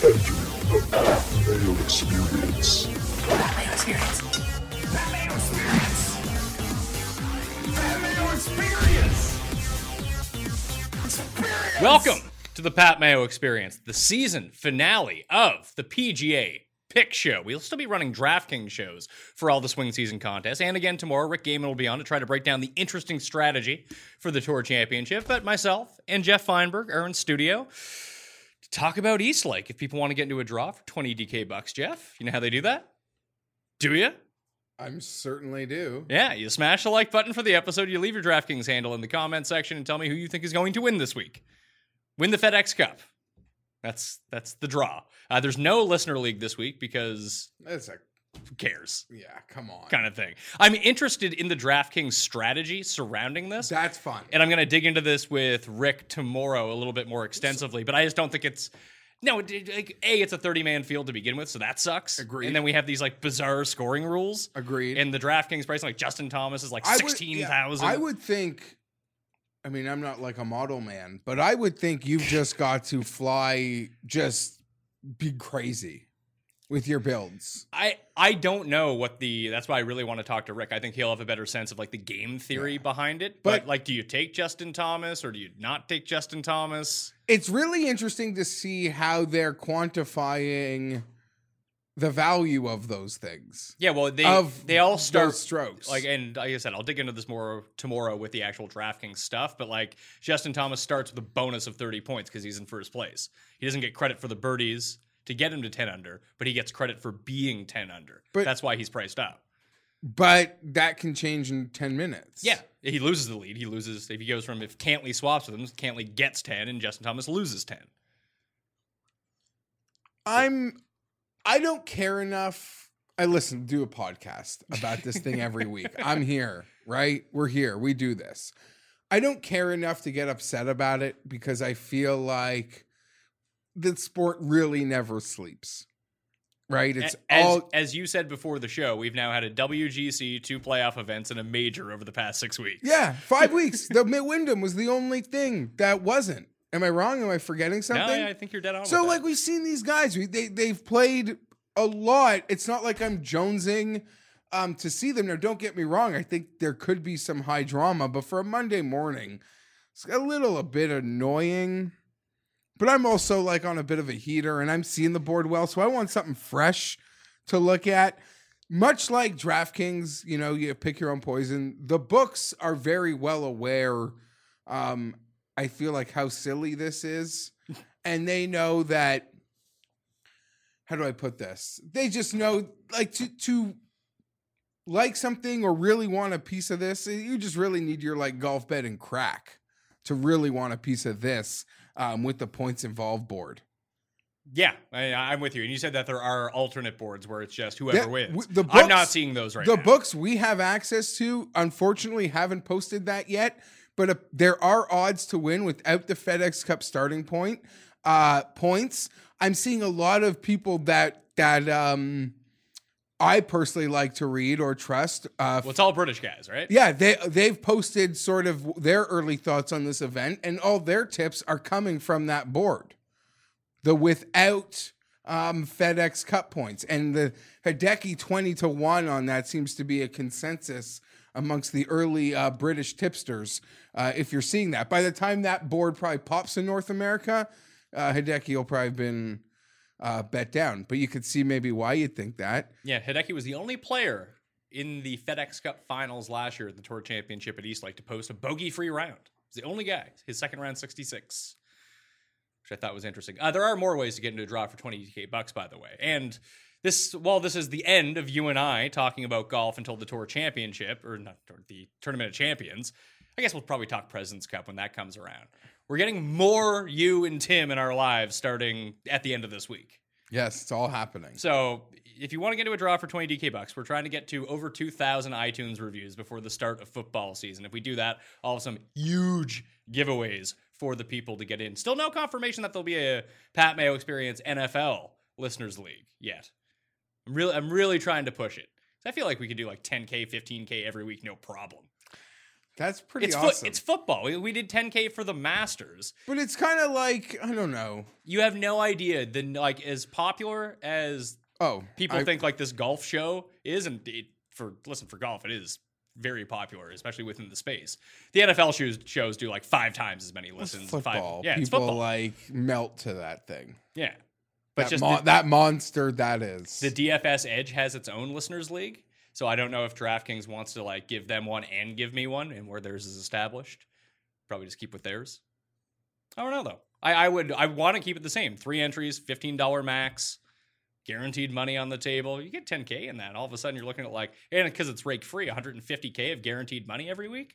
The Experience. Experience. Experience. Experience. Experience. Welcome to the Pat Mayo Experience, the season finale of the PGA Pick Show. We'll still be running DraftKings shows for all the swing season contests. And again, tomorrow, Rick Gehman will be on to try to break down the interesting strategy for the Tour Championship. But myself and Geoff Fienberg are in studio talk about East Lake. If people want to get into a draw for 20 DK bucks, Geoff, you know how they do that? Do you? I'm certainly do. Yeah, you smash the like button for the episode, you leave your DraftKings handle in the comment section and tell me who you think is going to win this week. Win the FedEx Cup. That's that's the draw. Uh, there's no listener league this week because That's a who cares yeah. Come on. kind of thing. I'm interested in the DraftKings strategy surrounding this. That's fun. and I'm going to dig into this with Rick tomorrow a little bit more extensively, but I just don't think it's no, it- it- like a it's a 30 man field to begin with, so that sucks. Agreed. And then we have these like bizarre scoring rules. Agreed. And the DraftKings price, like Justin Thomas, is like I would- yeah. I would think. I mean, I'm not like a model man, but I would think you've just got to fly, just be crazy with your builds. I I don't know what the. That's why I really want to talk to Rick. I think he'll have a better sense of like the game theory behind it. But, But- like, do you take Justin Thomas or do you not take Justin Thomas? It's really interesting to see how they're quantifying the value of those things. Yeah, well, they Of they all start strokes. like, and like I said, I'll dig into this more tomorrow with the actual DraftKings stuff. But like, Justin Thomas starts with a bonus of thirty points because he's in first place. He doesn't get credit for the birdies to get him to ten under, but he gets credit for being ten under. But- that's why he's priced up. But that can change in 10 minutes. Yeah, he loses the lead. He loses if he goes from if Cantlay swaps with him, Cantlay gets ten, and Justin Thomas loses ten. I'm I don't care enough. I listen, do a podcast about this thing every week. I'm here, right? We're here. We do this. I don't care enough to get upset about it because I feel like the sport really never sleeps. Right? It's as, all as you said before the show, we've now had a WGC, two playoff events, and a major over the past six weeks. Yeah, 5 weeks. The Wyndham was the only thing that wasn't. Am I wrong? Am I forgetting something? No, I think you're dead on. So like that. we've seen these guys, we, they they've played a lot. It's not like I'm jonesing um, to see them. Now, don't get me wrong. I think there could be some high drama, but for a Monday morning, it's a little a bit annoying. But I'm also like on a bit of a heater, and I'm seeing the board well, so I want something fresh to look at. Much like DraftKings, you know, you pick your own poison. The books are very well aware. Um, I feel like how silly this is, and they know that. How do I put this? They just know, like to to like something or really want a piece of this. You just really need your like golf bed and crack to really want a piece of this um, with the points involved board. yeah, I, I'm with you. And you said that there are alternate boards where it's just whoever Yeah, wins. the I'm not books- seeing those right the now. The books we have access to, unfortunately, haven't posted that yet. But uh, there are odds to win without the FedEx Cup starting point uh, points. I'm seeing a lot of people that that um, I personally like to read or trust. Uh, Well, it's all British guys, right? yeah, they they've posted sort of their early thoughts on this event, and all their tips are coming from that board. The without um, FedEx Cup points and the Hideki twenty to one on that seems to be a consensus amongst the early uh, British tipsters. Uh, if you're seeing that, by the time that board probably pops in North America, uh, Hideki will probably have been uh, bet down. But you could see maybe why you'd think that. Yeah, Hideki was the only player in the FedEx Cup finals last year at the Tour Championship at East Lake to post a bogey-free round. He's the only guy. His second round, 66, which I thought was interesting. Uh, there are more ways to get into a draw for 20k bucks, by the way. And this, while this is the end of you and I talking about golf until the Tour Championship, or not the Tournament of Champions, I guess we'll probably talk President's Cup when that comes around. We're getting more you and Tim in our lives starting at the end of this week. Yes, it's all happening. So if you want to get into a draw for 20 DK bucks, we're trying to get to over 2,000 iTunes reviews before the start of football season. If we do that, I'll have some huge giveaways for the people to get in. Still no confirmation that there'll be a Pat Mayo Experience NFL Listeners League yet. I'm really, I'm really trying to push it. I feel like we could do like 10K, 15K every week, no problem. That's pretty It's fo- it's football. We, we did 10k for the Masters. but it's kind of like I don't know. You have no idea the like as popular as Oh, people I- think like this golf show is, and it, for listen for golf, it is very popular, especially within the space. The NFL shows shows do like five times as many it's listens. football. Five, yeah, it's football. like melt to that thing. yeah, but That, just mon- the, that monster that is. the DFS Edge has its own listeners league, so I don't know if DraftKings wants to like give them one and give me one, and where theirs is established, probably just keep with theirs. I don't know though. I, I would I want to keep it the same. Three entries, fifteen dollar max, guaranteed money on the table. You get ten k in that. All of a sudden, you're looking at like and because it's rake free, 150 k of guaranteed money every week.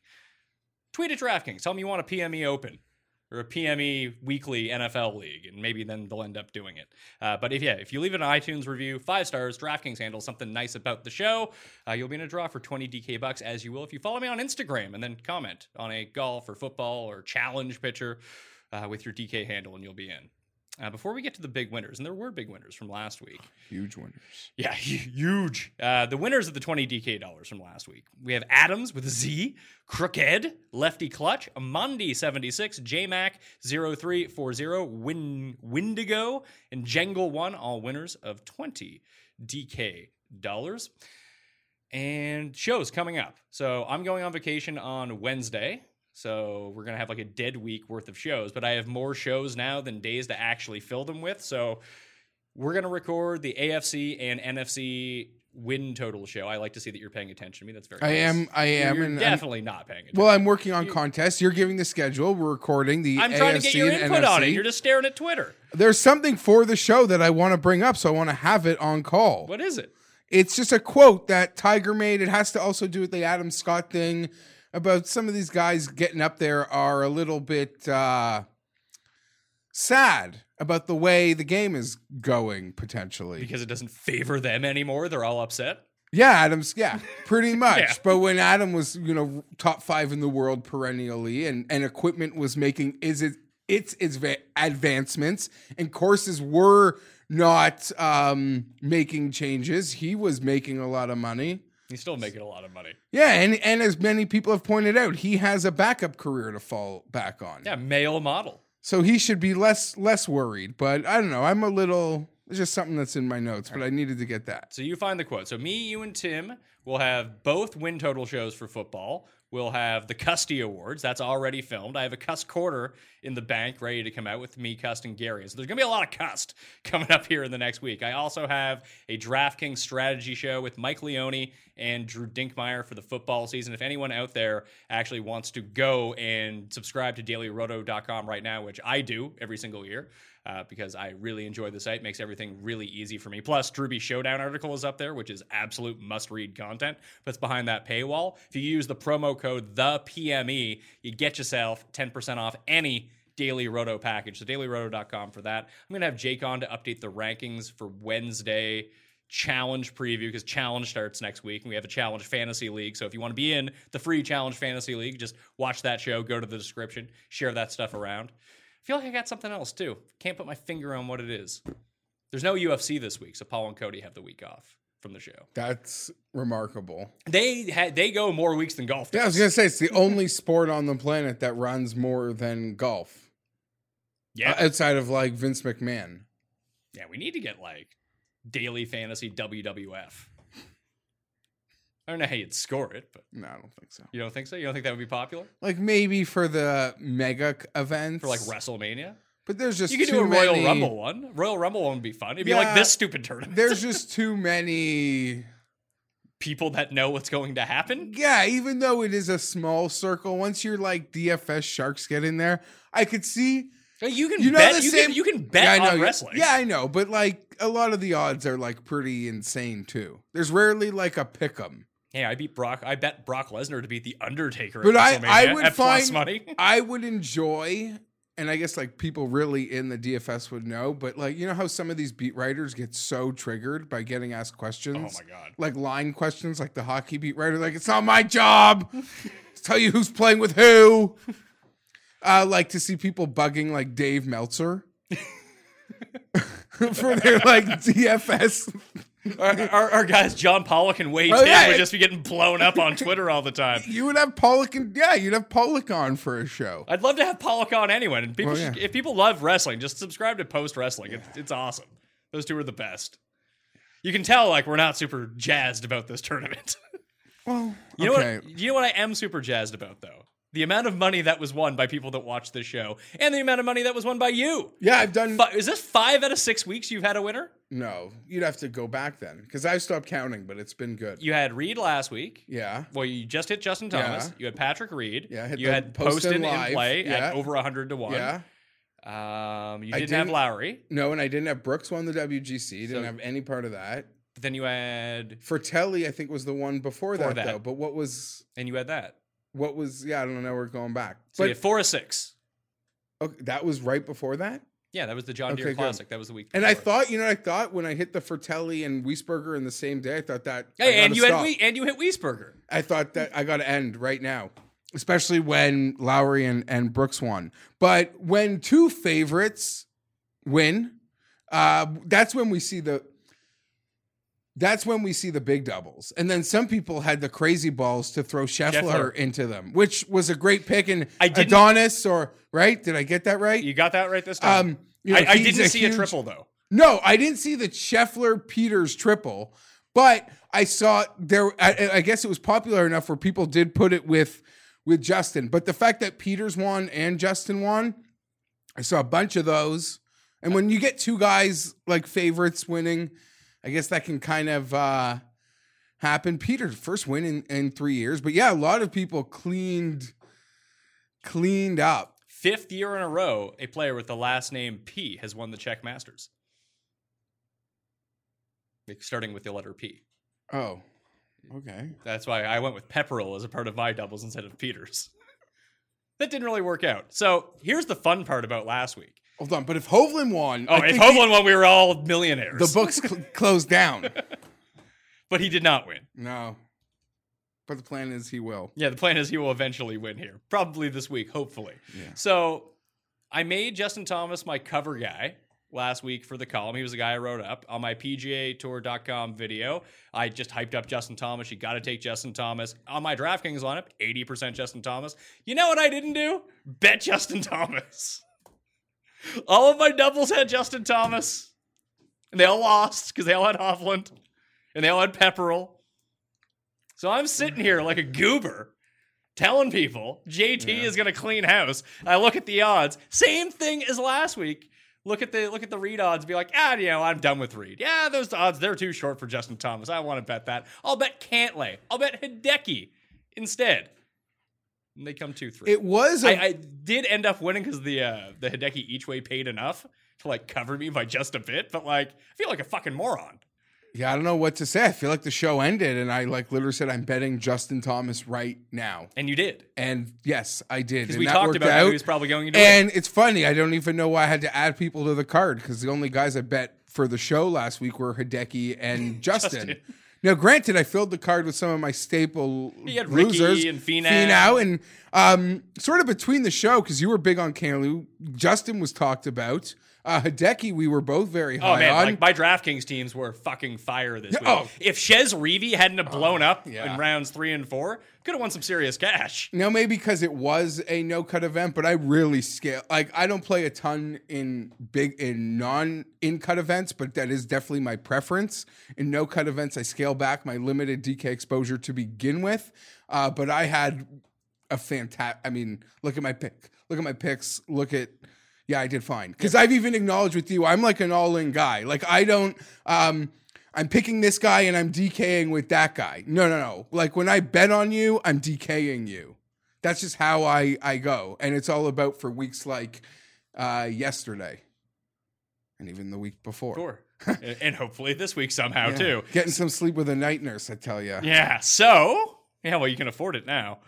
Tweet at DraftKings. Tell them you want a PME Open or a PME Weekly NFL League, and maybe then they'll end up doing it. Uh, but if yeah, if you leave an iTunes review, five stars, DraftKings handle something nice about the show, uh, you'll be in a draw for 20 DK bucks as you will if you follow me on Instagram and then comment on a golf or football or challenge picture uh, with your DK handle, and you'll be in. Uh, before we get to the big winners, and there were big winners from last week. Huge winners. Yeah, huge. Uh, the winners of the 20 DK dollars from last week. We have Adams with a Z, Crooked, Lefty Clutch, Amandi76, JMac 0340, Win, Windigo, and Jangle1, all winners of 20 DK dollars. And shows coming up. So I'm going on vacation on Wednesday. So we're gonna have like a dead week worth of shows, but I have more shows now than days to actually fill them with. So we're gonna record the AFC and NFC win total show. I like to see that you're paying attention to me. That's very. I nice. am. I am. You're and I'm- definitely not paying attention. well, I'm working on contests. You're giving the schedule. We're recording the. I'm trying to get your input on it. You're just staring at Twitter. There's something for the show that I want to bring up, so I want to have it on call. What is it? It's just a quote that Tiger made. It has to also do with the Adam Scott thing about some of these guys getting up there are a little bit uh, sad about the way the game is going potentially. Because it doesn't favor them anymore. They're all upset. yeah, Adam's yeah, pretty much. Yeah. But when Adam was, you know, top 5 in the world perennially and and equipment was making is it its its advancements and courses were not um making changes, he was making a lot of money. He's still making a lot of money. Yeah, and and as many people have pointed out, he has a backup career to fall back on. Yeah, male model. So he should be less less worried. But I don't know. I'm a little. It's just something that's in my notes, but I needed to get that. So you find the quote. So me, you, and Tim will have both win total shows for football. We'll have the Custy Awards. That's already filmed. I have a Cuss quarter in the bank ready to come out with me, Cust, and Gary. So there's going to be a lot of Cust coming up here in the next week. I also have a DraftKings strategy show with Mike Leone and Drew Dinkmeyer for the football season. If anyone out there actually wants to go and subscribe to dailyroto.com right now, which I do every single year, uh, because I really enjoy the site. Makes everything really easy for me. Plus, Drewby Showdown article is up there, which is absolute must read content. It's behind that paywall. If you use the promo code the PME, you get yourself 10% off any daily roto package. So dailyroto.com for that. I'm gonna have Jake on to update the rankings for Wednesday challenge preview because challenge starts next week and we have a challenge fantasy league so if you want to be in the free challenge fantasy league just watch that show go to the description share that stuff around feel like I got something else too. Can't put my finger on what it is. There's no UFC this week, so Paul and Cody have the week off from the show. That's remarkable. They had they go more weeks than golf. Yeah, I was gonna say it's the only sport on the planet that runs more than golf, yeah, Uh, outside of like Vince McMahon. yeah. We need to get like daily fantasy WWF. I don't know how you'd score it, but No, I don't think so. you don't think so? You don't think that would be popular Like maybe for the mega c- events for like WrestleMania? But there's just You could too do a Royal many- Rumble one. Royal Rumble one would be fun. It'd be like Yeah, this stupid tournament. There's just too many. people that know what's going to happen. Yeah, even though it is a small circle, once you're like DFS sharks get in there, I could see. You can You know bet. the you, same. can, you can bet Yeah, I know, on wrestling. Yeah, I know, but like a lot of the odds are like pretty insane too. There's rarely like a pick 'em. Hey, I beat Brock. I bet Brock Lesnar to beat the Undertaker. But I, I would find money. I would enjoy, and I guess like people really in the DFS would know, but like you know how some of these beat writers get so triggered by getting asked questions. Oh my God. Like line questions, like the hockey beat writer, like it's not my job to tell you who's playing with who. Uh, like to see people bugging like Dave Meltzer for their like DFS our, our, our guys John Pollock and Wade Oh, yeah, would just be getting blown up on Twitter all the time. You would have Pollock and yeah, you'd have Pollock on for a show. I'd love to have Pollock on anyone. And people, Well, yeah. should- if people love wrestling, just subscribe to Post Wrestling. It's, it's awesome. Those two are the best. You can tell like we're not super jazzed about this tournament. Well, You know okay. what? You know what I am super jazzed about though. The amount of money that was won by people that watched this show, and the amount of money that was won by you. Yeah, I've done. Fi- Is this five out of six weeks you've had a winner? no, you'd have to go back then because I've stopped counting, but it's been good. You had Reed last week. Yeah. Well, you just hit Justin Thomas. Yeah. You had Patrick Reed. Yeah, hit you had Poston in play Yeah. at over 100 to 1. Yeah. Um, you didn't, have didn't- Lowry. No, and I didn't have Brooks won the WGC. Didn't So- have any part of that. But then you had, Frittelli, I think, was the one before, Before that, that. though. But what was and you had that. What was? Yeah, I don't know. We're going back. So you but had four or six. okay, that was right before that. Yeah, that was the John Okay, Deere good. Classic. That was the week. Before. And I thought, you know, I thought when I hit the Frittelli and Wiesberger in the same day, I thought that. Hey, and you had stop. we and you hit Wiesberger. I thought that I got to end right now, especially when Lowry and, and Brooks won. But when two favorites win, uh, that's when we see the. That's when we see the big doubles, and then some people had the crazy balls to throw Scheffler, Scheffler. into them, which was a great pick. And I didn't- Adonis, or right? Did I get that right? You got that right this time. Um, you know, I, I didn't see a triple though. no, I didn't see the Scheffler Pieters triple, but I saw there. I, I guess it was popular enough where people did put it with with Justin. But the fact that Pieters won and Justin won, I saw a bunch of those. And when you get two guys like favorites winning, I guess that can kind of uh, happen. Pieters first win in, in three years, but yeah, a lot of people cleaned cleaned up. Fifth year in a row, a player with the last name P has won the Czech Masters. Like, Starting with the letter P. Oh, okay. That's why I went with Pepperell as a part of my doubles instead of Pieters. that didn't really work out. So here's the fun part about last week. Hold on, but if Hovland won, Oh, I if Hovland won, we were all millionaires. the books cl- closed down. but he did not win. No. But the plan is he will. Yeah, the plan is he will eventually win here. Probably this week, hopefully. Yeah. So I made Justin Thomas my cover guy last week for the column. He was the guy I wrote up on my PGA Tour.com video. I just hyped up Justin Thomas. You got to take Justin Thomas. On my DraftKings lineup, 80% Justin Thomas. You know what I didn't do? Bet Justin Thomas. All of my doubles had Justin Thomas. And they all lost because they all had Hovland. And they all had Pepperell. So I'm sitting here like a goober telling people JT Yeah. is going to clean house. I look at the odds, same thing as last week. Look at the look at the read odds. Be like, ah, you know, I'm done with Reed. Yeah, those odds they're too short for Justin Thomas. I want to bet that. I'll bet Cantlay. I'll bet Hideki instead. They come two three. It was a I, I did end up winning because the uh, the Hideki each way paid enough to like cover me by just a bit. But like, I feel like a fucking moron. Yeah, I don't know what to say. I feel like the show ended and I like literally said I'm betting Justin Thomas right now. And you did And yes, I did. because we talked about out. he was probably going to. And it's funny, I don't even know why I had to add people to the card because the only guys I bet for the show last week were Hideki and Justin. Justin. Now, granted, I filled the card with some of my staple You had Ricky losers, and Finau. Finau, and um, sort of between the show because you were big on Canlu. Justin was talked about. Uh, Hideki, we were both very high Oh man, on. like my DraftKings teams were fucking fire this week. oh. If Chez Reavie hadn't have blown up yeah. in rounds three and four, could have won some serious cash. Now, maybe because it was a no cut event, but I really scale. Like, I don't play a ton in big in non in cut events, but that is definitely my preference. In no cut events, I scale back my limited DK exposure to begin with. Uh, but I had a fantastic. I mean, look at my pick. Look at my picks. Look at. Yeah, I did fine because I've even acknowledged with you. I'm like an all in guy. Like I don't. um I'm picking this guy and I'm DKing with that guy. No, no, no. Like when I bet on you, I'm DKing you. That's just how I I go, and it's all about for weeks like uh, yesterday, and even the week before. Sure. and and hopefully this week somehow Yeah. too. Getting some sleep with a night nurse, I tell you. Yeah. So yeah, well you can afford it now.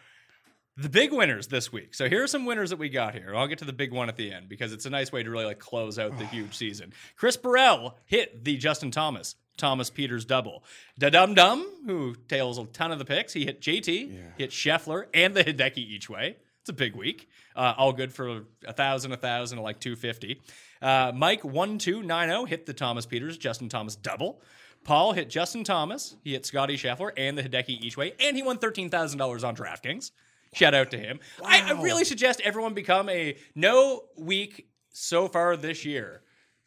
The big winners this week. So here are some winners that we got here. I'll get to the big one at the end because it's a nice way to really like close out the huge season. Chris Burrell hit the Justin Thomas. Thomas Pieters double. Da Dum Dum, who tails a ton of the picks, he hit JT, hit Scheffler, and the Hideki each way. It's a big week. Uh, all good for a thousand, a thousand, like two fifty. Uh, Mike one two nine zero hit the Thomas Pieters, Justin Thomas double. Paul hit Justin Thomas, he hit Scottie Scheffler and the Hideki each way, and he won thirteen thousand dollars on DraftKings. Shout out to him. I, I really suggest everyone become a no week so far this year.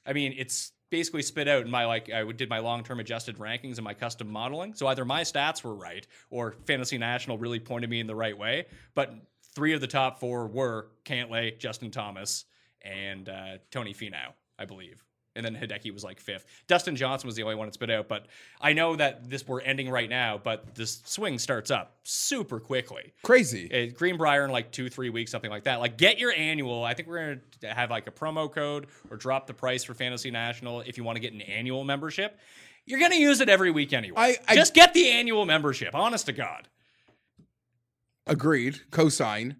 I mean, it's basically spit out in my like I did my long term adjusted rankings and my custom modeling. So either my stats were right or Fantasy National really pointed me in the right way. But three of the top four were Cantlay, Justin Thomas, and uh, Tony Finau, I believe. And then Hideki was like fifth. Dustin Johnson was the only one that spit out. But I know that this we're ending right now, but this swing starts up super quickly. Crazy. Greenbrier in like two, three weeks, something like that. Like, get your annual. I think we're going to have like a promo code or drop the price for Fantasy National if you want to get an annual membership. You're going to use it every week anyway. I- I- Just get the annual membership, honest to God. Agreed. Cosign.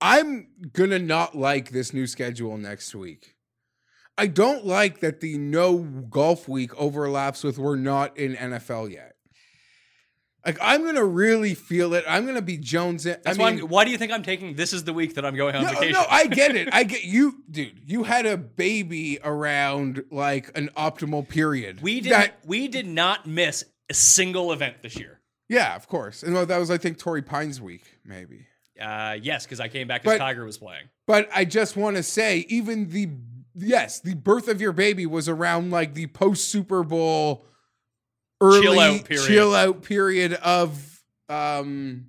I'm gonna not like this new schedule next week. I don't like that the no golf week overlaps with we're not in NFL yet. Like I'm gonna really feel it. I'm gonna be Jones. I That's mean, why, why do you think I'm taking this is the week that I'm going on no, vacation? no, I get it. I get you, dude. You had a baby around like an optimal period. we did That- we did not miss a single event this year. yeah, of course. And that was, I think, Torrey Pines week, maybe. Uh, yes, because I came back as But- Tiger was playing. But I just want to say, even the yes, the birth of your baby was around like the post Super Bowl early Chill out period. chill out period of um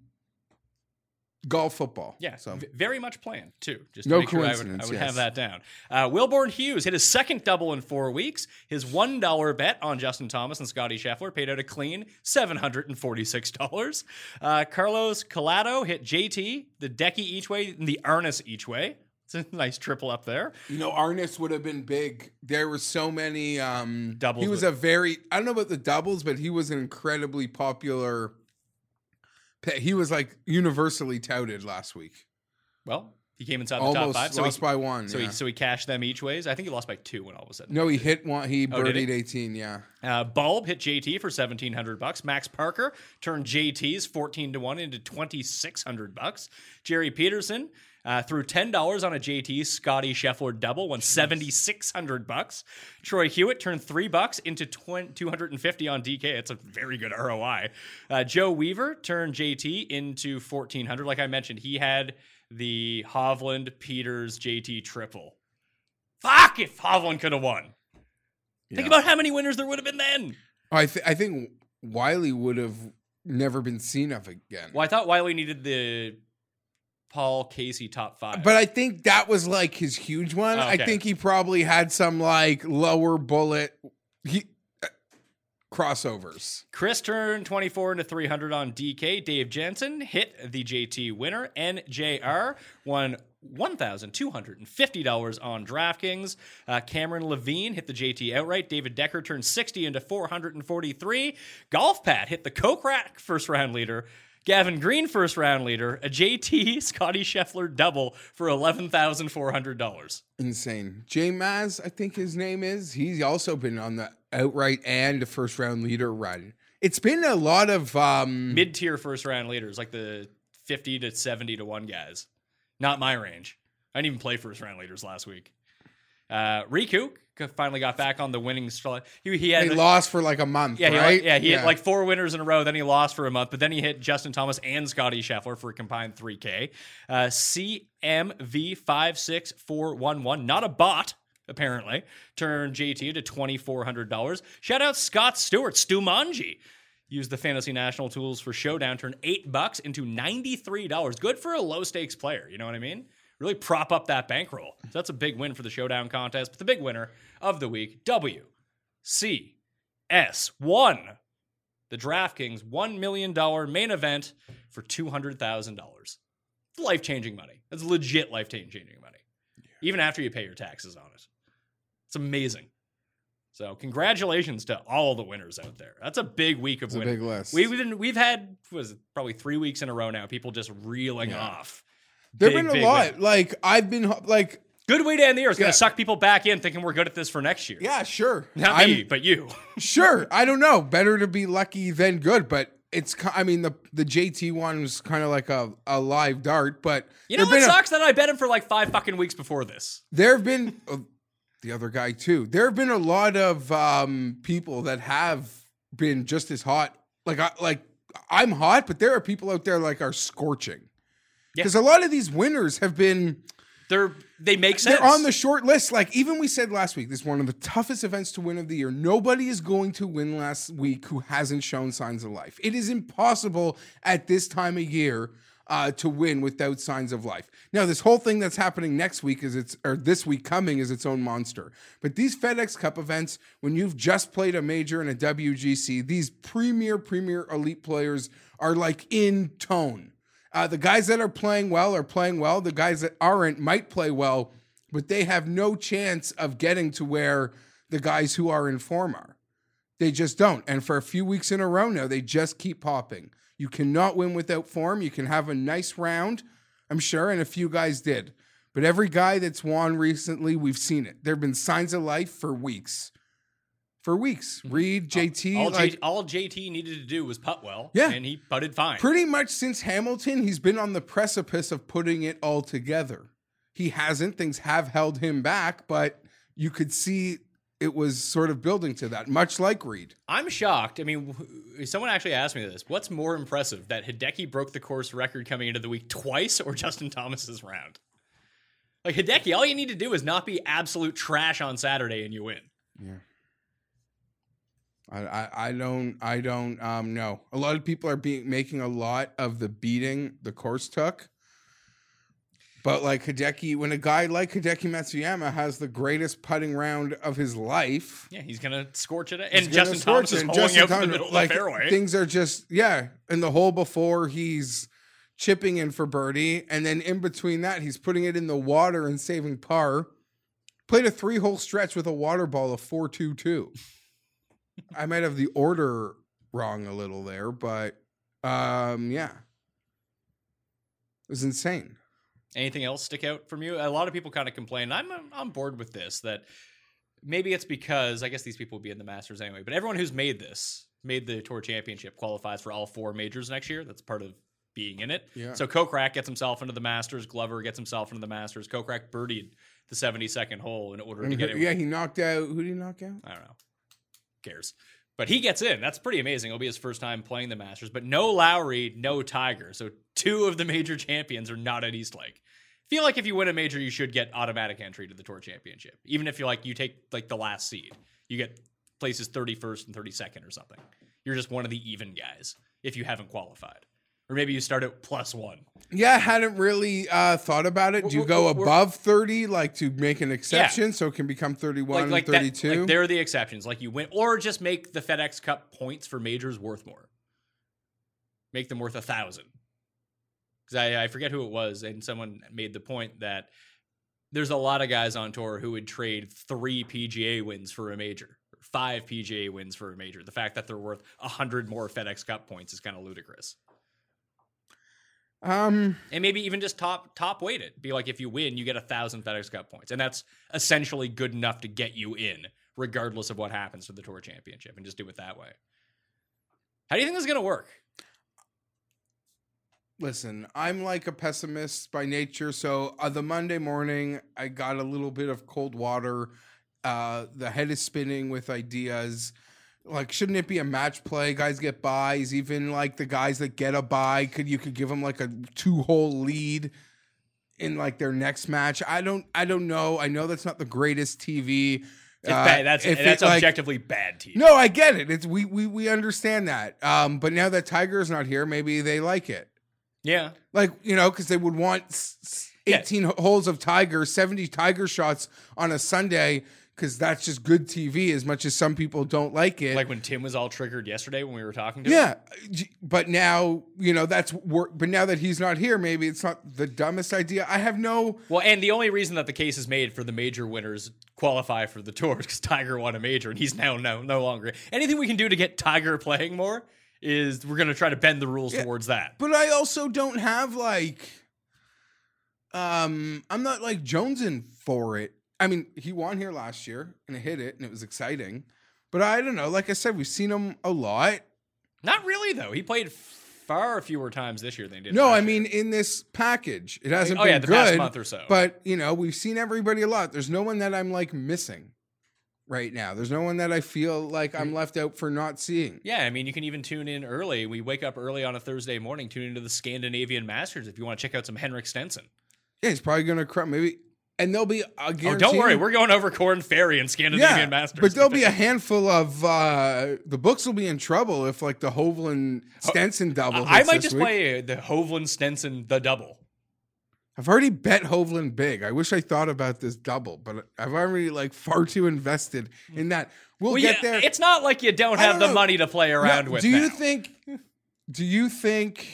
golf football. Yeah, So very much planned too. Just No to make sure I would, I would yes. have that down. Uh, Wilborn Hughes hit his second double in four weeks. His one dollar bet on Justin Thomas and Scottie Scheffler paid out a clean seven hundred and forty six dollars. Uh, Carlos Collado hit JT the Decky each way and the Arnaus each way. It's a nice triple up there. you know, Arnaus would have been big. There were so many um Doubles He was a very I don't know about the doubles, but he was an incredibly popular he was like universally touted last week. Well, he came inside the Almost top five, so lost he, by one. so yeah. he so he cashed them each ways. I think he lost by two when all was said. no, he hit one. He Oh, did he? birdied eighteen. Yeah, Uh, Bulb hit JT for seventeen hundred bucks. Max Parker turned JT's fourteen to one into twenty six hundred bucks. Jerry Peterson uh, threw ten dollars on a JT Scottie Scheffler double, won seventy six hundred bucks. Troy Hewitt turned three bucks into two hundred and fifty on DK. It's a very good ROI. Uh, Joe Weaver turned JT into fourteen hundred. Like I mentioned, he had the Hovland Pieters JT triple. Fuck if Hovland could have won. Think about how many winners there would have been then. Oh, I th- I think Wiley would have never been seen of again. Well, I thought Wiley needed the Paul Casey top five. But I think that was like his huge one. Oh, I think he probably had some like lower bullet he uh, crossovers. Chris turned 24 into 300 on DK. Dave Jensen hit the JT winner. NJR won $1,250 on DraftKings. Uh, Cameron Levine hit the JT outright. David Decker turned 60 into 443. Golf Pat hit the Kokrak first round leader. Gavin Green first round leader. A JT Scottie Scheffler double for $11,400. Insane. J Maz, I think his name is. He's also been on the outright and the first round leader run. It's been a lot of um mid tier first round leaders, like the 50 to 70 to 1 guys. Not my range. I didn't even play first round leaders last week. Uh, Riku finally got back on the winning streak. He, he had they lost for like a month, yeah, he, yeah, he hit like four winners in a row. Then he lost for a month, but then he hit Justin Thomas and Scottie Scheffler for a combined 3K. Uh, CMV56411, not a bot, apparently, turned JT to $2,400. Shout out Scott Stewart, Stu Manji. Used the Fantasy National tools for Showdown, turned eight bucks into $93. Good for a low stakes player, you know what I mean? Really prop up that bankroll. So that's a big win for the Showdown contest. But the big winner of the week, W C S one, the DraftKings $1 million main event for $200,000. Life changing money. That's legit life changing money. Even after you pay your taxes on it. It's amazing. So, congratulations to all the winners out there. That's a big week of It's a big list. We've been, we've had was probably three weeks in a row now. People just reeling Yeah. off. There've been a big lot. win. Like I've been like Good way to end the year. It's going to suck people back in thinking we're good at this for next year. yeah, sure. Not I'm- me, but you. Sure, I don't know. Better to be lucky than good, but it's. I mean, the the JT one was kind of like a, a live dart, but You know what been a- sucks? that I bet him for like five fucking weeks before this. there have been. uh, the other guy too. There have been a lot of um, people that have been just as hot. Like I like I'm hot, but there are people out there like are scorching. Yeah. Because a lot of these winners have been They're they make sense. they're on the short list. Like even we said last week, this is one of the toughest events to win of the year. Nobody is going to win last week who hasn't shown signs of life. It is impossible at this time of year uh, to win without signs of life. Now, this whole thing that's happening next week is it's or this week coming is its own monster. But these FedEx Cup events, when you've just played a major and a WGC, these premier premier elite players are like in tone. Uh, the guys that are playing well are playing well. The guys that aren't might play well, but they have no chance of getting to where the guys who are in form are. They just don't. And for a few weeks in a row now, they just keep popping. You cannot win without form. You can have a nice round, I'm sure, and a few guys did. But every guy that's won recently, we've seen it. There have been signs of life for weeks. For weeks. Mm-hmm. Reed, JT, all, like J- all JT needed to do was putt well. Yeah. and he putted fine. pretty much since Hamilton, he's been on the precipice of putting it all together. He hasn't. Things have held him back, but you could see it was sort of building to that, much like Reed. I'm shocked. I mean, someone actually asked me this. What's more impressive, that Hideki broke the course record coming into the week twice, or Justin Thomas's round? Like Hideki, all you need to do is not be absolute trash on Saturday, and you win. I, I, I don't I don't um know. A lot of people are being making a lot of the beating the course took. But like Hideki, when a guy like Hideki Matsuyama has the greatest putting round of his life, Yeah, he's gonna scorch it, and Justin Thomas is holding out from the middle of like, the fairway. Things are just yeah. In the hole before he's chipping in for birdie, and then in between that he's putting it in the water and saving par. Played a three hole stretch with a water ball of four two two. I might have the order wrong a little there, but um yeah. It was insane. Anything else stick out from you? A lot of people kind of complain. I'm I'm on board with this. That maybe it's because I guess these people will be in the Masters anyway. But everyone who's made this, made the Tour Championship, qualifies for all four majors next year. That's part of being in it. Yeah. So Kokrak gets himself into the Masters. Glover gets himself into the Masters. Kokrak birdied the 72nd hole in order to get it. yeah, he knocked out who did he knock out? I don't know. Cares. But he gets in. That's pretty amazing. It'll be his first time playing the Masters. But no Lowry, no Tiger. So two of the major champions are not at East Lake. Feel like if you win a major, you should get automatic entry to the Tour Championship. Even if you like you take like the last seed, you get places 31st and 32nd or something. You're just one of the even guys if you haven't qualified. Or maybe you start at plus one. Yeah, I hadn't really uh, thought about it. Do you go above 30, like to make an exception so it can become 31 Like, like, and that, 32? like they're the exceptions. Like you win, or just make the FedEx Cup points for majors worth more. Make them worth a thousand. Because I, I forget who it was, and someone made the point that there's a lot of guys on tour who would trade three PGA wins for a major, or five PGA wins for a major. The fact that they're worth a hundred more FedEx Cup points is kind of ludicrous. Um, And maybe even just top top weighted. Be like if you win, you get a thousand FedEx Cup points, and that's essentially good enough to get you in, regardless of what happens to the Tour Championship, and just do it that way. How do you think this is gonna work? listen, I'm like a pessimist by nature. So uh, the Monday morning, I got a little bit of cold water. Uh, the head is spinning with ideas. Like, shouldn't it be a match play? Guys get buys. Even like the guys that get a buy, could you could give them like a two hole lead in like their next match? I don't. I don't know. I know that's not the greatest TV. It's Uh, bad. That's if it, that's like- objectively bad TV. No, I get it. It's we we we understand that. Um, but now that Tiger's not here, maybe they like it. Yeah, Like, you know, because they would want s- Yeah. 18 holes of Tiger, 70 Tiger shots on a Sunday, because that's just good TV as much as some people don't like it. like when Tim was all triggered yesterday when we were talking to him. yeah. But now, you know, that's work. But now that he's not here, maybe it's not the dumbest idea. I have no. Well, and the only reason that the case is made for the major winners qualify for the tour is because Tiger won a major and he's now no no longer. Anything we can do to get Tiger playing more is we're going to try to bend the rules Yeah. towards that. But I also don't have like. Um, I'm not like jonesing for it. I mean, he won here last year and it hit it and it was exciting. But I don't know. Like I said, we've seen him a lot. Not really though. He played far fewer times this year than they did. No, I year. mean in this package, it hasn't oh, been yeah, the good. past month or so. But you know, we've seen everybody a lot. There's no one that I'm like missing right now. There's no one that I feel like I'm mm. left out for not seeing. Yeah, I mean, you can even tune in early. We wake up early on a Thursday morning, tune into the Scandinavian Masters if you want to check out some Henrik Stenson. Yeah, he's probably gonna cry. Maybe, and there'll be. I Oh, don't worry, we're going over Korn Ferry and Scandinavian yeah, Masters. but there'll be a handful of uh the books will be in trouble if like the Hovland Stenson double. I hits might just week. play the Hovland Stenson the double. I've already bet Hovland big. I wish I thought about this double, but I've already like far too invested in that. We'll, Well, get yeah, there. it's not like you don't I have don't the know. money to play around Now, with. Do you think? Do you think?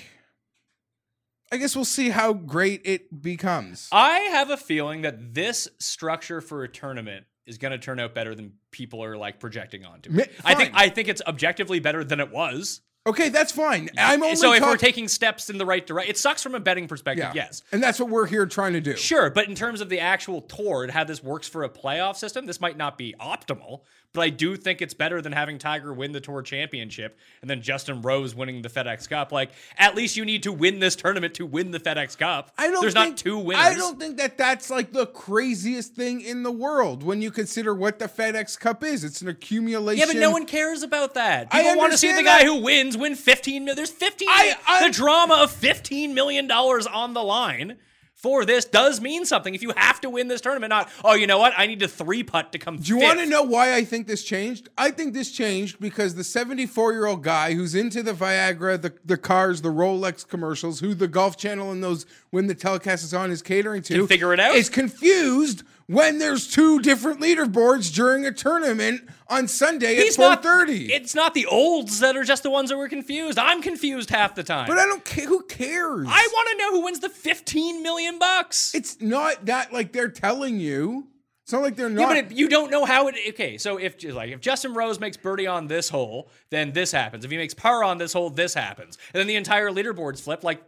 I guess we'll see how great it becomes. I have a feeling that this structure for a tournament is going to turn out better than people are like projecting onto. It. I think. I think it's objectively better than it was. okay, that's fine. I'm only so if we're taking steps in the right direction, it sucks from a betting perspective. yeah. Yes, and that's what we're here trying to do. Sure, but in terms of the actual tour and how this works for a playoff system, this might not be optimal. But I do think it's better than having Tiger win the tour championship and then Justin Rose winning the FedEx Cup. Like, at least you need to win this tournament to win the FedEx Cup. I don't. There's think, not two winners. I don't think that that's like the craziest thing in the world when you consider what the FedEx Cup is. It's an accumulation. Yeah, but no one cares about that. I People want to see the guy that. who wins win 15 There's 15 I- I- The drama of 15 million dollars on the line for this does mean something. If you have to win this tournament, not, oh, you know what? I need to three putt to come Do you want to know why I think this changed? I think this changed because the 74 year old guy who's into the Viagra, the, the cars, the Rolex commercials, who the Golf Channel and those when the telecast is on is catering to, Can figure it out? is confused when there's two different leaderboards during a tournament on Sunday He's at not 4:30. It's not the olds that are just the ones that were confused. I'm confused half the time. but I don't care. Who cares? I want to know who wins the 15 million bucks. It's not that like they're telling you. It's not like they're not. yeah, but it, you don't know how it. Okay, so if like if Justin Rose makes birdie on this hole, then this happens. If he makes par on this hole, this happens, and then the entire leaderboard's flip. Like,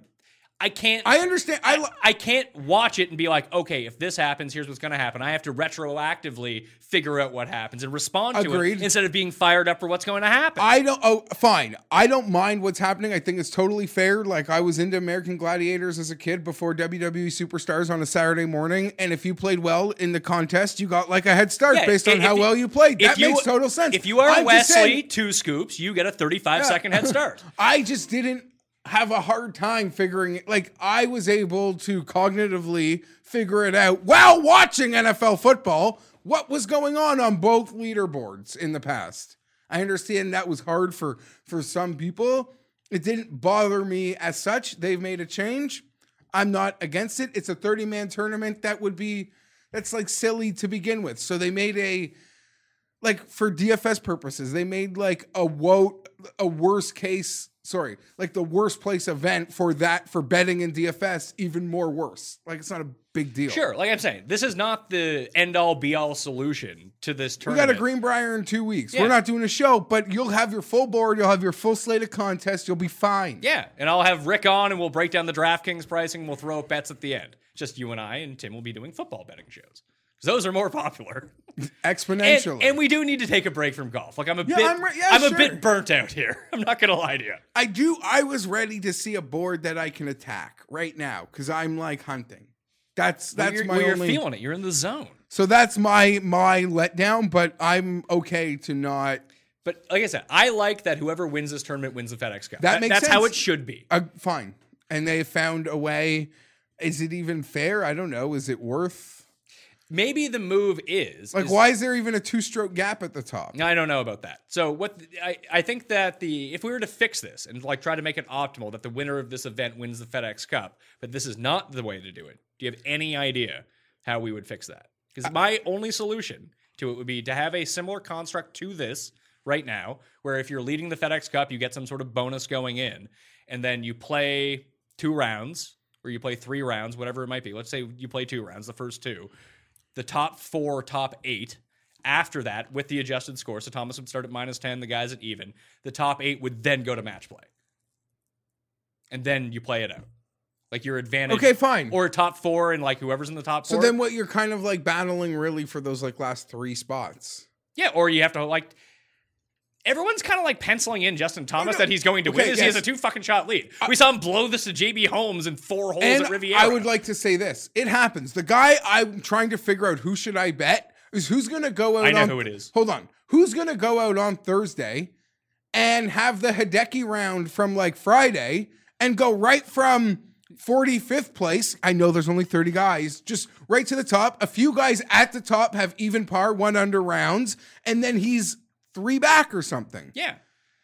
I can't. I understand. I, I, I can't watch it and be like, okay, if this happens, here's what's going to happen. I have to retroactively figure out what happens and respond to Agreed. it instead of being fired up for what's going to happen. I don't. Oh, fine. I don't mind what's happening. I think it's totally fair. Like I was into American Gladiators as a kid before WWE Superstars on a Saturday morning, and if you played well in the contest, you got like a head start Yeah, based on how you- well you played. That you- makes total sense. If you are I'm Wesley, saying- two scoops, you get a 35 second head start. I just didn't have a hard time figuring it. Like I was able to cognitively figure it out while watching NFL football. What was going on on both leaderboards in the past? I understand that was hard for for some people. It didn't bother me as such. They've made a change. I'm not against it. It's a 30 man tournament. That would be that's like silly to begin with. So they made a like for DFS purposes, they made like a woe a worst case, sorry, like the worst place event for that for betting in DFS even more worse. Like it's not a big deal. Sure, like I'm saying, this is not the end all be all solution to this tournament. We got a Greenbrier in two weeks. Yeah. We're not doing a show, but you'll have your full board. You'll have your full slate of contests. You'll be fine. Yeah, and I'll have Rick on and we'll break down the DraftKings pricing. We'll throw up bets at the end. Just you and I, and Tim will be doing football betting shows. Those are more popular. Exponentially. and we do need to take a break from golf. Like I'm a Yeah, bit, I'm re- yeah, I'm a bit burnt out here. I'm not gonna lie to you. I do. I was ready to see a board that I can attack right now because I'm like hunting. That's Well, that's you're, my well, you're feeling it. You're in the zone. so that's my my letdown. But I'm okay to not. But like I said, I like that whoever wins this tournament wins the FedEx Cup. That makes That's how it should be. Uh, fine. And they found a way. Is it even fair? I don't know. Is it worth? Maybe the move is Like, is- why is there even a two stroke gap at the top? I don't know about that. So what I, I think that the if we were to fix this and like try to make it optimal that the winner of this event wins the FedEx Cup, but this is not the way to do it. Do you have any idea how we would fix that? Because my only solution to it would be to have a similar construct to this right now, where if you're leading the FedEx Cup, you get some sort of bonus going in, and then you play two rounds or you play three rounds, whatever it might be. Let's say you play two rounds, the first two the top four, top eight. After that, with the adjusted score, so Thomas would start at minus 10, the guys at even. The top eight would then go to match play. And then you play it out. Like your advantage. Okay, fine. Or top four, and like whoever's in the top So four. then, what you're kind of like battling really for those like last three spots. yeah, or you have to like. Everyone's kind of like penciling in Justin oh, Thomas no. that he's going to win. Okay, Is He has a two fucking shot lead. Uh, we saw him blow this to JB Holmes in four holes And at Riviera. I would like to say this: it happens. The guy I'm trying to figure out who should I bet is who's going to go out. I know on, who it is. Hold on, who's going to go out on Thursday and have the Hideki round from like Friday and go right from 45th place. I know there's only 30 guys, just right to the top. A few guys at the top have even par, one under rounds, and then he's three back or something. yeah.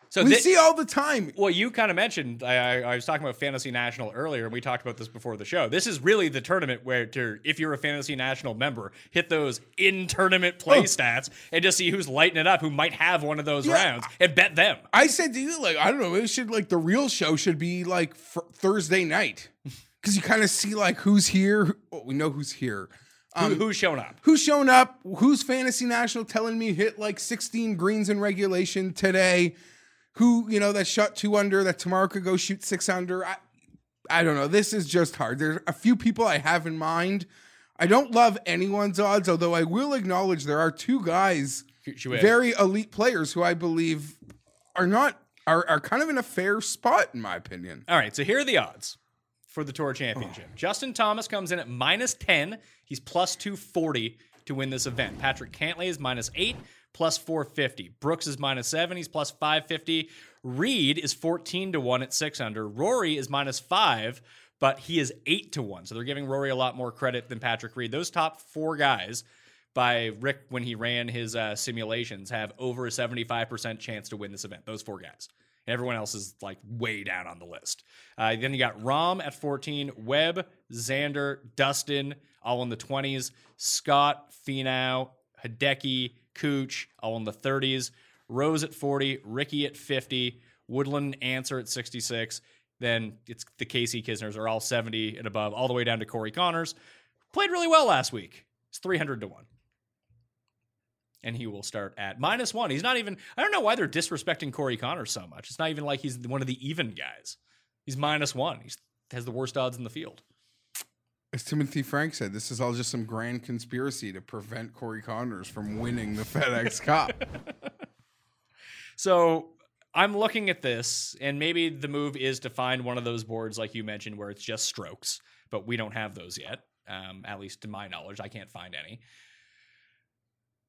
So We thi- see all the time. Well, you kind of mentioned I, I, I was talking about Fantasy National earlier, and we talked about this before the show. This is really the tournament where, to, if you're a Fantasy National member, hit those in tournament play Oh. stats and just see who's lighting it up, who might have one of those Yeah. rounds, and bet them. I said to you, like, I don't know, it should like the real show should be like fr- Thursday night because you kind of see like who's here. Well, we know who's here. Um, who, who's shown up? Who's shown up? Who's fantasy national telling me hit like 16 greens in regulation today? Who, you know, that shot two under that tomorrow could go shoot six under? I, I don't know. This is just hard. There's a few people I have in mind. I don't love anyone's odds, although I will acknowledge there are two guys very elite players who I believe are not are, are kind of in a fair spot in my opinion. All right, so here are the odds for the Tour Championship. Justin Thomas comes in at minus 10. He's plus 240 to win this event. Patrick Cantlay is minus 8, plus 450. Brooks is minus 7. He's plus 550. Reed is 14 to 1 at 6 under. Rory is minus 5, but he is 8 to 1. So they're giving Rory a lot more credit than Patrick Reed. Those top four guys by Rick when he ran his uh, simulations have over a 75% chance to win this event. Those four guys. Everyone else is like way down on the list. Uh, then you got Rahm at 14, Webb, Xander, Dustin, all in the 20s, Scott, Finau, Hideki, Cooch, all in the 30s, Rose at 40, Rickie at 50, Woodland, Ancer at 66. Then it's the Casey Kisners are all 70 and above, all the way down to Corey Conners. Played really well last week. It's 300 to 1 and he will start at minus one. He's not even. I don't know why they're disrespecting Corey Conners so much. It's not even like he's one of the even guys. He's minus one. He has the worst odds in the field. As Timothy Frank said, this is all just some grand conspiracy to prevent Corey Conners from winning the FedEx Cup. So I'm looking at this, and maybe the move is to find one of those boards like you mentioned, where it's just strokes, but we don't have those yet. Um, at least to my knowledge, I can't find any.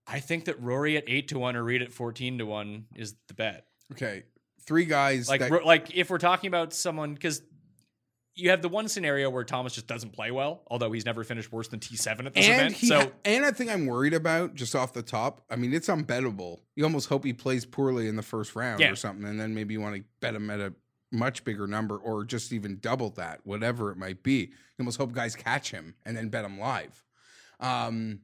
I think that Rory at eight to one or Reed at fourteen to one is the bet. Okay, three guys. like that- like if we're talking about someone because you have the one scenario where Thomas just doesn't play well, although he's never finished worse than T seven at this and event. he so and I think I'm worried about just off the top. I mean, it's unbettable. You almost hope he plays poorly in the first round Yeah. or something, and then maybe you want to bet him at a much bigger number or just even double that, whatever it might be. You almost hope guys catch him and then bet him live. Um,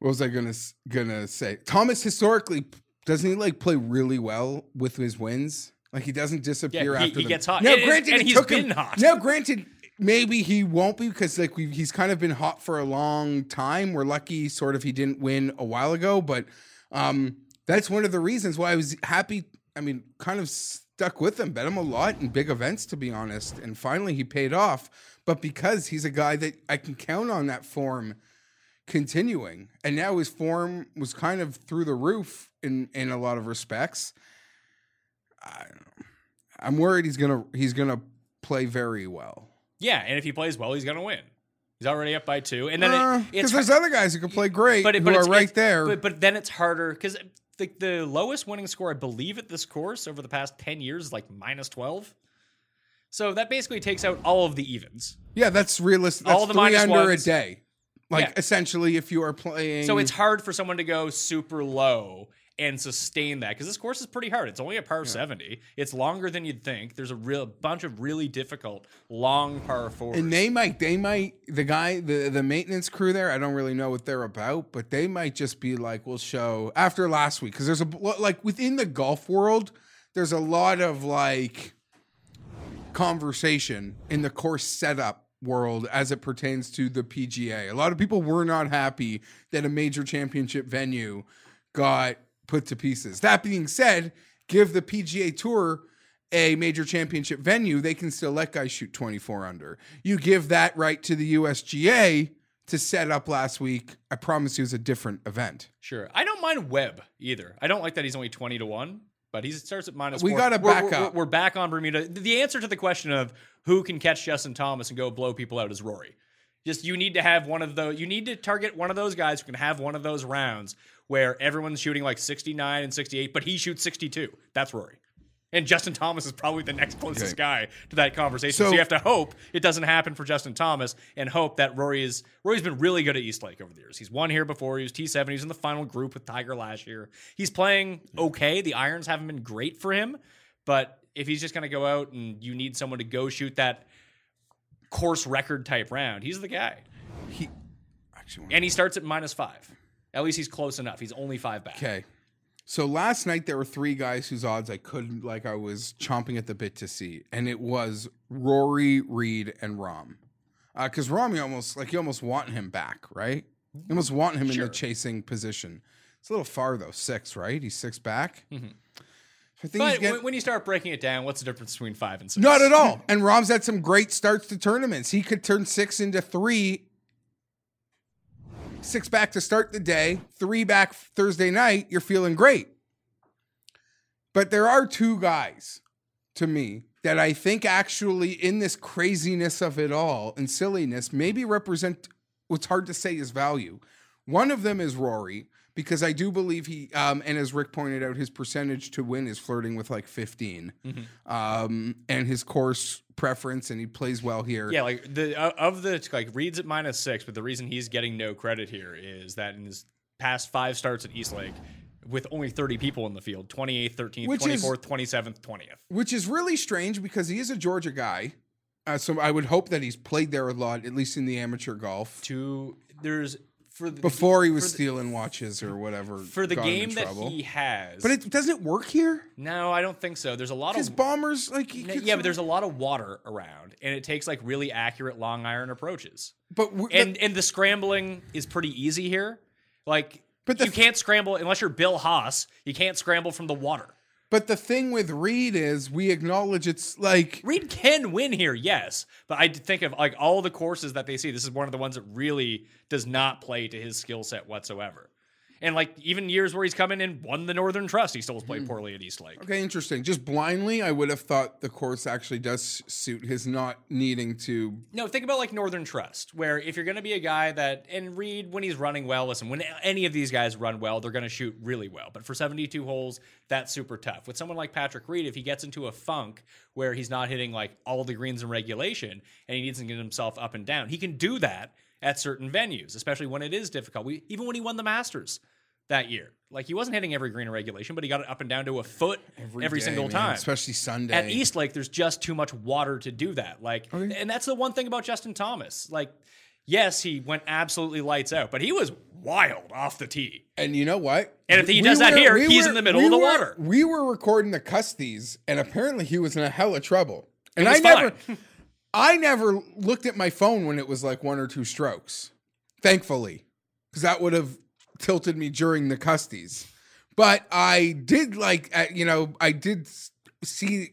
what was I gonna gonna say? Thomas historically doesn't he like play really well with his wins? Like he doesn't disappear Yeah, he- after he them. gets hot. Now, And- granted, and it he's took been him, hot. Now, granted, maybe he won't be because like we he's kind of been hot for a long time. We're lucky, sort of, he didn't win a while ago, but um, that's one of the reasons why I was happy. I mean, kind of stuck with him, bet him a lot in big events, to be honest, and finally he paid off. But because he's a guy that I can count on that form continuing, and now his form was kind of through the roof in in a lot of respects. I don't know. I'm worried he's gonna he's gonna play very well. yeah, and if he plays well, he's gonna win. He's already up by two, and then it, Because it's there's other guys who can play great, but, it, but are it's, right there. But, but then it's harder because the, the lowest winning score I believe at this course over the past ten years is like minus twelve. So that basically takes out all of the evens. yeah, that's realistic. That's all the three minus under ones. a day. Like Yeah. essentially, if you are playing, So it's hard for someone to go super low and sustain that because this course is pretty hard. It's only a par 70. It's longer than you'd think. There's a real bunch of really difficult long par fours. And they might, they might, the guy, the the maintenance crew there. I don't really know what they're about, but they might just be like, we'll show after last week because there's a like within the golf world, there's a lot of like conversation in the course setup world as it pertains to the PGA. A lot of people were not happy that a major championship venue got put to pieces. That being said, give the PGA Tour a major championship venue, they can still let guys shoot 24 under. You give that right to the USGA to set up last week. I promise you it's a different event. Sure. I don't mind Webb either. I don't like that he's only twenty to one, but he starts at minus. We gotta We're- back we're, up. We're, back on Bermuda. The answer to the question of who can catch Justin Thomas and go blow people out is Rory. Just you need to have one of those. You need to target one of those guys who can have one of those rounds where everyone's shooting like sixty nine and sixty eight, but he shoots sixty two. That's Rory. And Justin Thomas is probably the next closest Okay. guy to that conversation. So, So- you have to hope it doesn't happen for Justin Thomas, and hope that Rory is Rory's been really good at East Lake over the years. He's won here before. He was T seven. He was in the final group with Tiger last year. He's playing okay. The irons haven't been great for him, but if he's just going to go out and you need someone to go shoot that course record type round, he's the guy. He actually And he starts at minus five. At least he's close enough. He's only five back. Okay. So last night there were three guys whose odds I couldn't like I was chomping at the bit to see, and it was Rory, Reed, and Rahm. Uh, because Rahm, you almost like you almost want him back, right? You almost want him in the chasing position. It's a little far though, six, right? He's six back. Mm-hmm. I think But getting, when- when you start breaking it down, what's the difference between five and six? not at all. And Rahm's had some great starts to tournaments. He could turn six into three. Six back to start the day, three back Thursday night. You're feeling great. But there are two guys to me that I think actually, in this craziness of it all and silliness, maybe represent what's hard to say is value. One of them is Rory, because I do believe he, um, and as Rick pointed out, his percentage to win is flirting with like 15. Um, and his course preference, and he plays well here. Yeah, like the uh, of the like Reed's at minus six, but the reason he's getting no credit here is that in his past five starts at East Lake, with only 30 people in the field 28th, 13th, Which is- 24th, 27th, 20th. which is really strange because he is a Georgia guy. Uh, so I would hope that he's played there a lot, at least in the amateur golf, To there's for the, before he was the- stealing watches or whatever. for the game that he has. But it doesn't it work here no, I don't think so. There's a lot of bombers like yeah, but there's a lot of water around, and it takes like really accurate long iron approaches. but and and the scrambling is pretty easy here. Like, But you can't scramble unless you're Bill Haas. You can't scramble from the water. But the thing with Reed is we acknowledge it's like Reed can win here, yes, but I think of like all the courses that they see. This is one of the ones that really does not play to his skill set whatsoever. And like even years where he's come in and won the Northern Trust, he still has Hmm. played poorly at East Lake. okay, interesting. Just blindly, I would have thought the course actually does suit his not needing to. No, think about like Northern Trust, where if you're going to be a guy that, and Reed, when he's running well, listen, when any of these guys run well, they're going to shoot really well. But for 72 holes, that's super tough. With someone like Patrick Reed, if he gets into a funk where he's not hitting like all the greens in regulation and he needs to get himself up and down, he can do that at certain venues, especially when it is difficult. We, even when he won the Masters that year, like he wasn't hitting every green regulation, but he got it up and down to a foot every, day, single man, time especially Sunday. at East Lake, there's just too much water to do that. Like, oh, and that's the one thing about Justin Thomas. Like, yes, he went absolutely lights out, but he was wild off the tee. And you know what? And if he does that here, he's in the middle we of the were- water. We were recording the Custies, and apparently he was in a hell of trouble. And I was never. I never looked at my phone when it was like one or two strokes. Thankfully, because that would have tilted me during the Custies. But I did like, uh, you know, I did see.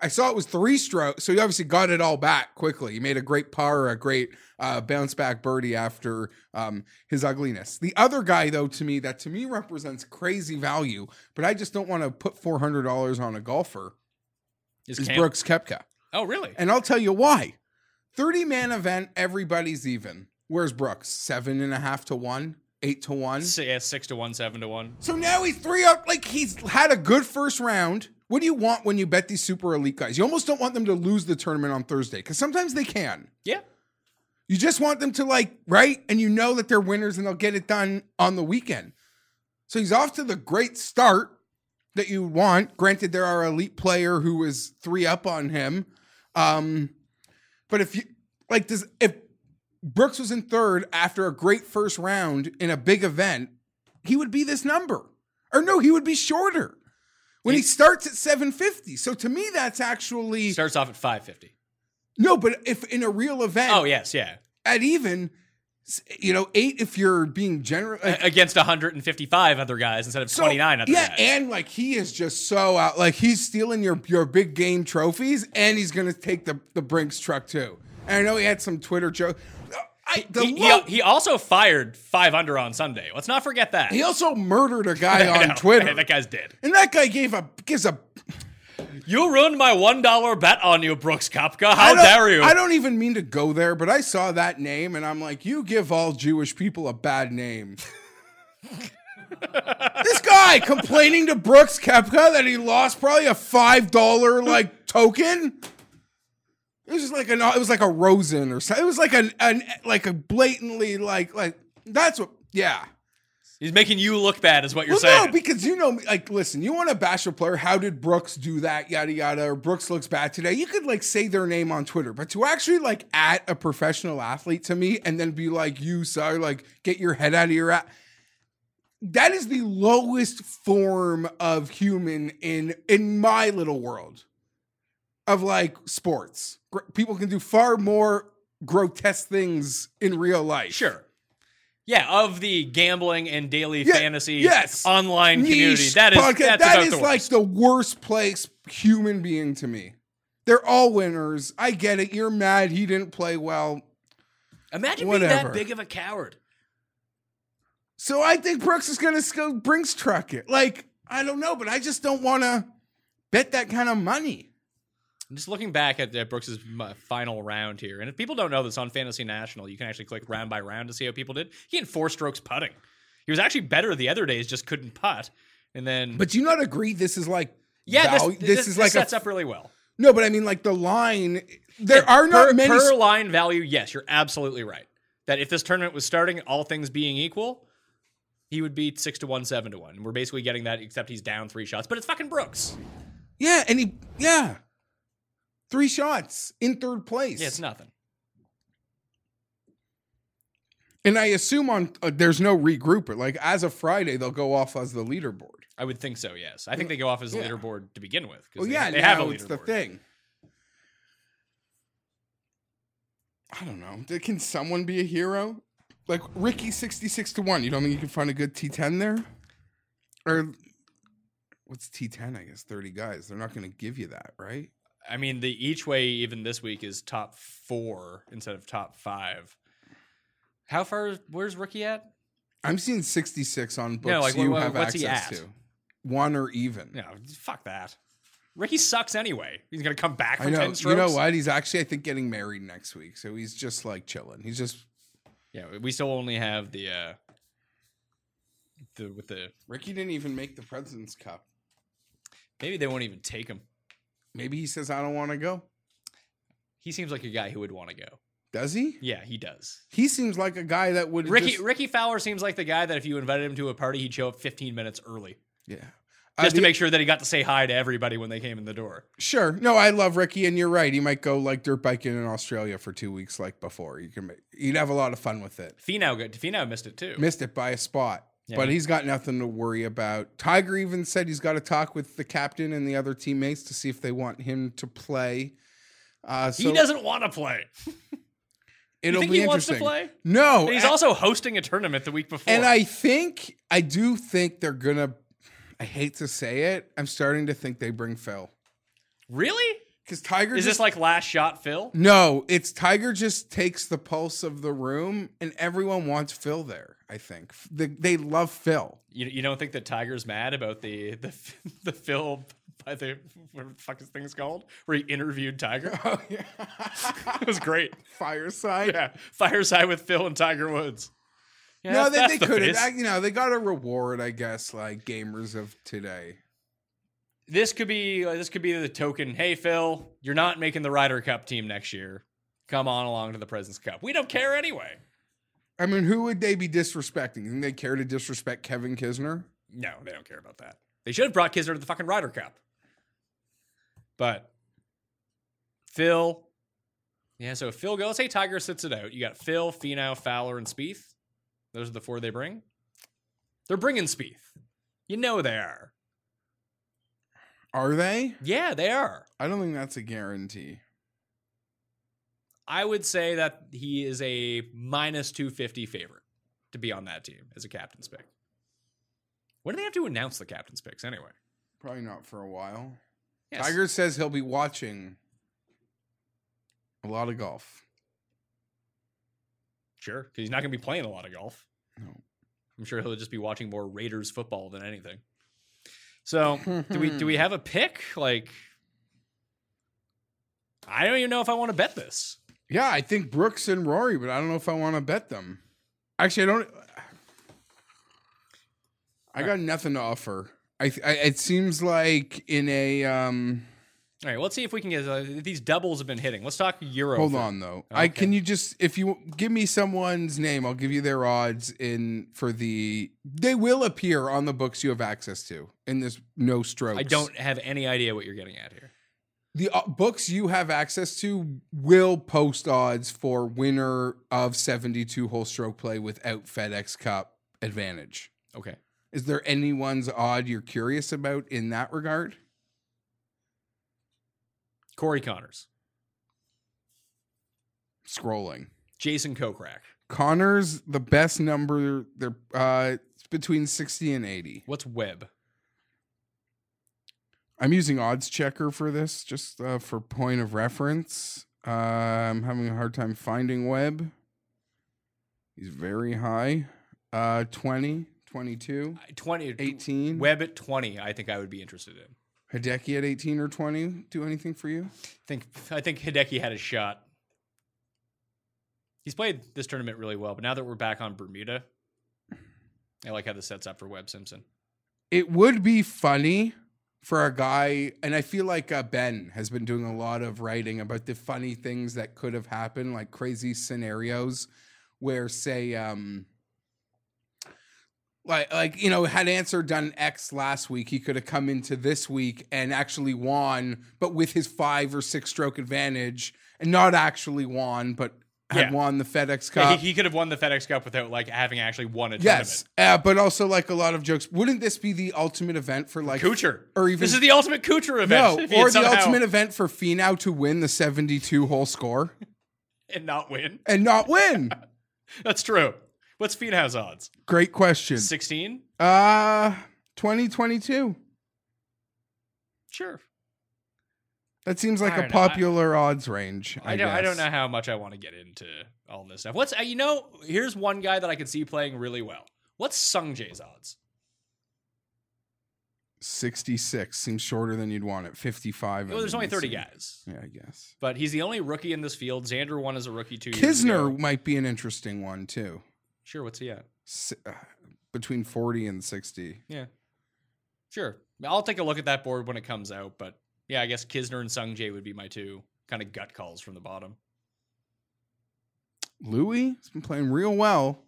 I saw it was three strokes, so he obviously got it all back quickly. He made a great par, a great uh, bounce back birdie after um, his ugliness. The other guy, though, to me, that to me represents crazy value, but I just don't want to put four hundred dollars on a golfer. Is Is Cam- Brooks Koepka, Oh, really? and I'll tell you why. Thirty man event, everybody's even. Where's Brooks? Seven and a half to one, eight to one. Si- yeah, six to one, seven to one. So now he's three up. Like he's had a good first round. What do you want when you bet these super elite guys? You almost don't want them to lose the tournament on Thursday because sometimes they can. Yeah. You just want them to like right, and you know that they're winners and they'll get it done on the weekend. So he's off to the great start that you want. Granted, there are elite player who is three up on him, um, but if you like, does if Brooks was in third after a great first round in a big event, he would be this number, or no, he would be shorter when he starts at seven fifty. So to me, that's actually Starts off at 550. no, but if in a real event, Oh, yes, yeah. at even, you know, eight if you're being general. like, Against 155 other guys instead of so- 29 other yeah, guys. and like he is just so out. Like he's stealing your your big game trophies, and he's gonna take the the Brinks truck too. And I know he had some Twitter joke. I he, he, he also fired five under on Sunday. Let's not forget that. he also murdered a guy on know. Twitter, that guy's dead. and that guy gave a gives a. You ruined my one dollar bet on you, Brooks Koepka. How dare you? I don't even mean to go there, but I saw that name and I'm like, you give all Jewish people a bad name. this guy complaining to Brooks Koepka that he lost probably a five dollar like token. It was just like an it was like a Rosen or something. It was like an, an like a blatantly like like that's what yeah. He's making you look bad, is what you're Well, saying. no, because you know, like, listen, you want to bash a player. How did Brooks do that? Yada yada. Or Brooks looks bad today. You could like say their name on Twitter, but to actually like at a professional athlete to me and then be like, "You sorry," like get your head out of your ass. That is the lowest form of human in in my little world of like sports. People can do far more grotesque things in real life. Sure. Yeah, of the gambling and daily Yeah, fantasy yes. online community. That is podcast. that's That about is the like the worst place human being to me. They're all winners. I get it. You're mad he didn't play well. Imagine being that big of a coward. So I think Brooks is gonna go Brinks truck it. Like, I don't know, but I just don't wanna bet that kind of money. I'm just looking back at uh, Brooks's final round here, and if people don't know this on Fantasy National, you can actually click round by round to see how people did. He had four strokes putting. He was actually better the other days, just couldn't putt. And then, But do you not agree this is like yeah, val- this, this, is like sets a up really well. no, but I mean like the line. There are not per, many. per line value. Yes, you're absolutely right. That if this tournament was starting, all things being equal, he would be six to one, seven to one. And we're basically getting that, except he's down three shots. But it's fucking Brooks. yeah, and he yeah, three shots in third place. Yeah, it's nothing. And I assume on uh, there's no regrouper. Like as of Friday, they'll go off as the leaderboard. I would think so. Yes, I think they go off as a Yeah. leaderboard to begin with. Well, they, yeah, they have a leaderboard. it's the thing. I don't know. Can someone be a hero? Like Rickie, sixty-six to one. You don't think you can find a good T ten there? Or what's T ten? I guess thirty guys. They're not going to give you that, right? I mean, the each way even this week is top four instead of top five. How far? Where's Rookie at? I'm seeing sixty-six on books No, like, you what- have access to. One or even. No, fuck that. Rickie sucks anyway. He's gonna come back I know. ten You strokes. know what? He's actually, I think, getting married next week. So he's just like chilling. He's just Yeah, we still only have the uh the with the Rickie didn't even make the President's Cup. maybe they won't even take him. Maybe he says I don't want to go. He seems like a guy who would want to go. Does he? Yeah, he does. He seems like a guy that would Rickie just- Rickie Fowler seems like the guy that if you invited him to a party, he'd show up 15 minutes early yeah. just Uh, to make sure that he got to say hi to everybody when they came in the door. Sure. No, I love Rickie, and you're right. He might go like dirt biking in Australia for two weeks, like before. You can, make, you'd have a lot of fun with it. Finau got Finau missed it too. Missed it by a spot, Yeah, but he- he's got nothing to worry about. Tiger even said he's got to talk with the captain and the other teammates to see if they want him to play. Uh, so he doesn't want to play. It'll think be he wants to interesting. play? No, And he's also hosting a tournament the week before. And I think I do think they're gonna. I hate to say it. I'm starting to think they bring Phil really? Because Tiger. Is just, this like last shot Phil? No, it's Tiger just takes the pulse of the room, and everyone wants Phil there. I think they, they love Phil. You, you don't think that Tiger's mad about the the the Phil by the what the fuck is things called where he interviewed Tiger? Oh yeah, it was great. fireside. Yeah, fireside with Phil and Tiger Woods. Yeah, no, that's- they, that's they the could have. You know, they got a reward, I guess, like gamers of today. This could be this could be the token. Hey Phil, you're not making the Ryder Cup team next year. Come on along to the Presidents Cup. We don't care anyway. I mean, who would they be disrespecting? Think they care to disrespect Kevin Kisner? No, they don't care about that. They should have brought Kisner to the fucking Ryder Cup. But Phil, yeah. So if Phil goes, hey Tiger sits it out. You got Phil, Finau, Fowler, and Spieth. Those are the four they bring. They're bringing Spieth. You know they are. Are they? Yeah, they are. I don't think that's a guarantee. I would say that he is a minus 250 favorite to be on that team as a captain's pick. When do they have to announce the captain's picks anyway? Probably not for a while. Yes. Tiger says he'll be watching a lot of golf. Sure, because he's not going to be playing a lot of golf. No. I'm sure he'll just be watching more Raiders football than anything. So, do we do we have a pick? Like, I don't even know if I want to bet this. Yeah, I think Brooks and Rory, but I don't know if I want to bet them. Actually, I don't. I got nothing to offer. I, I it seems like in a um. All right, let's see if we can get uh, these doubles have been hitting. Let's talk Euro. Hold for- on though. I can you just if you give me someone's name, I'll give you their odds in for the. They will appear on the books you have access to in this no strokes. I don't have any idea what you're getting at here. the uh, books you have access to will post odds for winner of 72 hole stroke play without FedEx Cup advantage. Okay. Is there anyone's odd you're curious about in that regard? Corey Connors, Scrolling. Jason Kokrak. Connors, the best number, they're uh, it's between 60 and 80. What's Webb? I'm using odds checker for this just uh, for point of reference. Uh, I'm having a hard time finding Webb. He's very high. Uh, 20, 22, 20. 18. Webb at 20, I think I would be interested in. Hideki at 18 or 20 do anything for you? I think I think Hideki had a shot. He's played this tournament really well, but now that we're back on Bermuda, I like how this sets up for Webb Simpson. It would be funny for a guy, and I feel like uh, Ben has been doing a lot of writing about the funny things that could have happened, like crazy scenarios where, say, um, like like you know, had Ancer done X last week, he could have come into this week and actually won, but with his five or six stroke advantage, and not actually won, but had Yeah. won the FedEx Yeah, Cup. he, he could have won the FedEx Cup without like having actually won a Yes, uh, but also like a lot of jokes. Wouldn't this be the ultimate event for like tournament. Kuchar. or even this is the ultimate Kuchar event. no, or the somehow- ultimate event for Finau to win the seventy-two hole score and not win. and not win? That's true. What's Finau's odds? Great question. 16? Uh twenty twenty-two. Sure. That seems like a know. I- popular odds range. I, I don't. I don't know how much I want to get into all this stuff. What's uh, you know? Here's one guy that I could see playing really well. What's Sung Jae's odds? Sixty-six seems shorter than you'd want it. Fifty-five. Well, there's only 30 see. guys, Yeah, I guess. but he's the only rookie in this field. Xander won as a rookie two years Kisner might be an interesting one too. Sure. What's he at? Si- uh, between forty and sixty. Yeah. Sure. I'll take a look at that board when it comes out. But yeah, I guess Kisner and Sung Jae would be my two kind of gut calls from the bottom. Louis has been playing real well.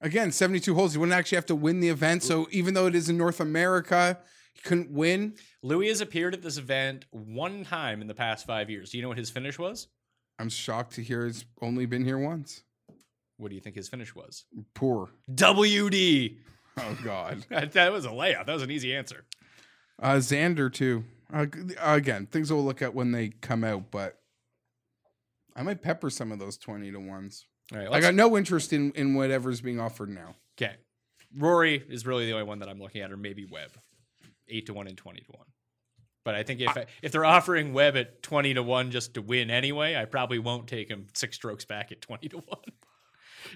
Again, 72 holes. He wouldn't actually have to win the event. So even though it is in North America, he couldn't win. Louis has appeared at this event one time in the past five years. Do you know what his finish was? I'm shocked to hear he's only been here once. What do you think his finish was? Poor. WD. Oh, God. That, that was a layup. That was an easy answer. Uh, Xander, too. Uh, again, things we'll look at when they come out, but I might pepper some of those 20 to ones. All right. I got no interest in, in whatever's being offered now. Okay. Rory is really the only one that I'm looking at, or maybe Webb. Eight to one and twenty to one. But I think if if they're offering Webb at twenty to one just to win anyway, I probably won't take him six strokes back at twenty to one.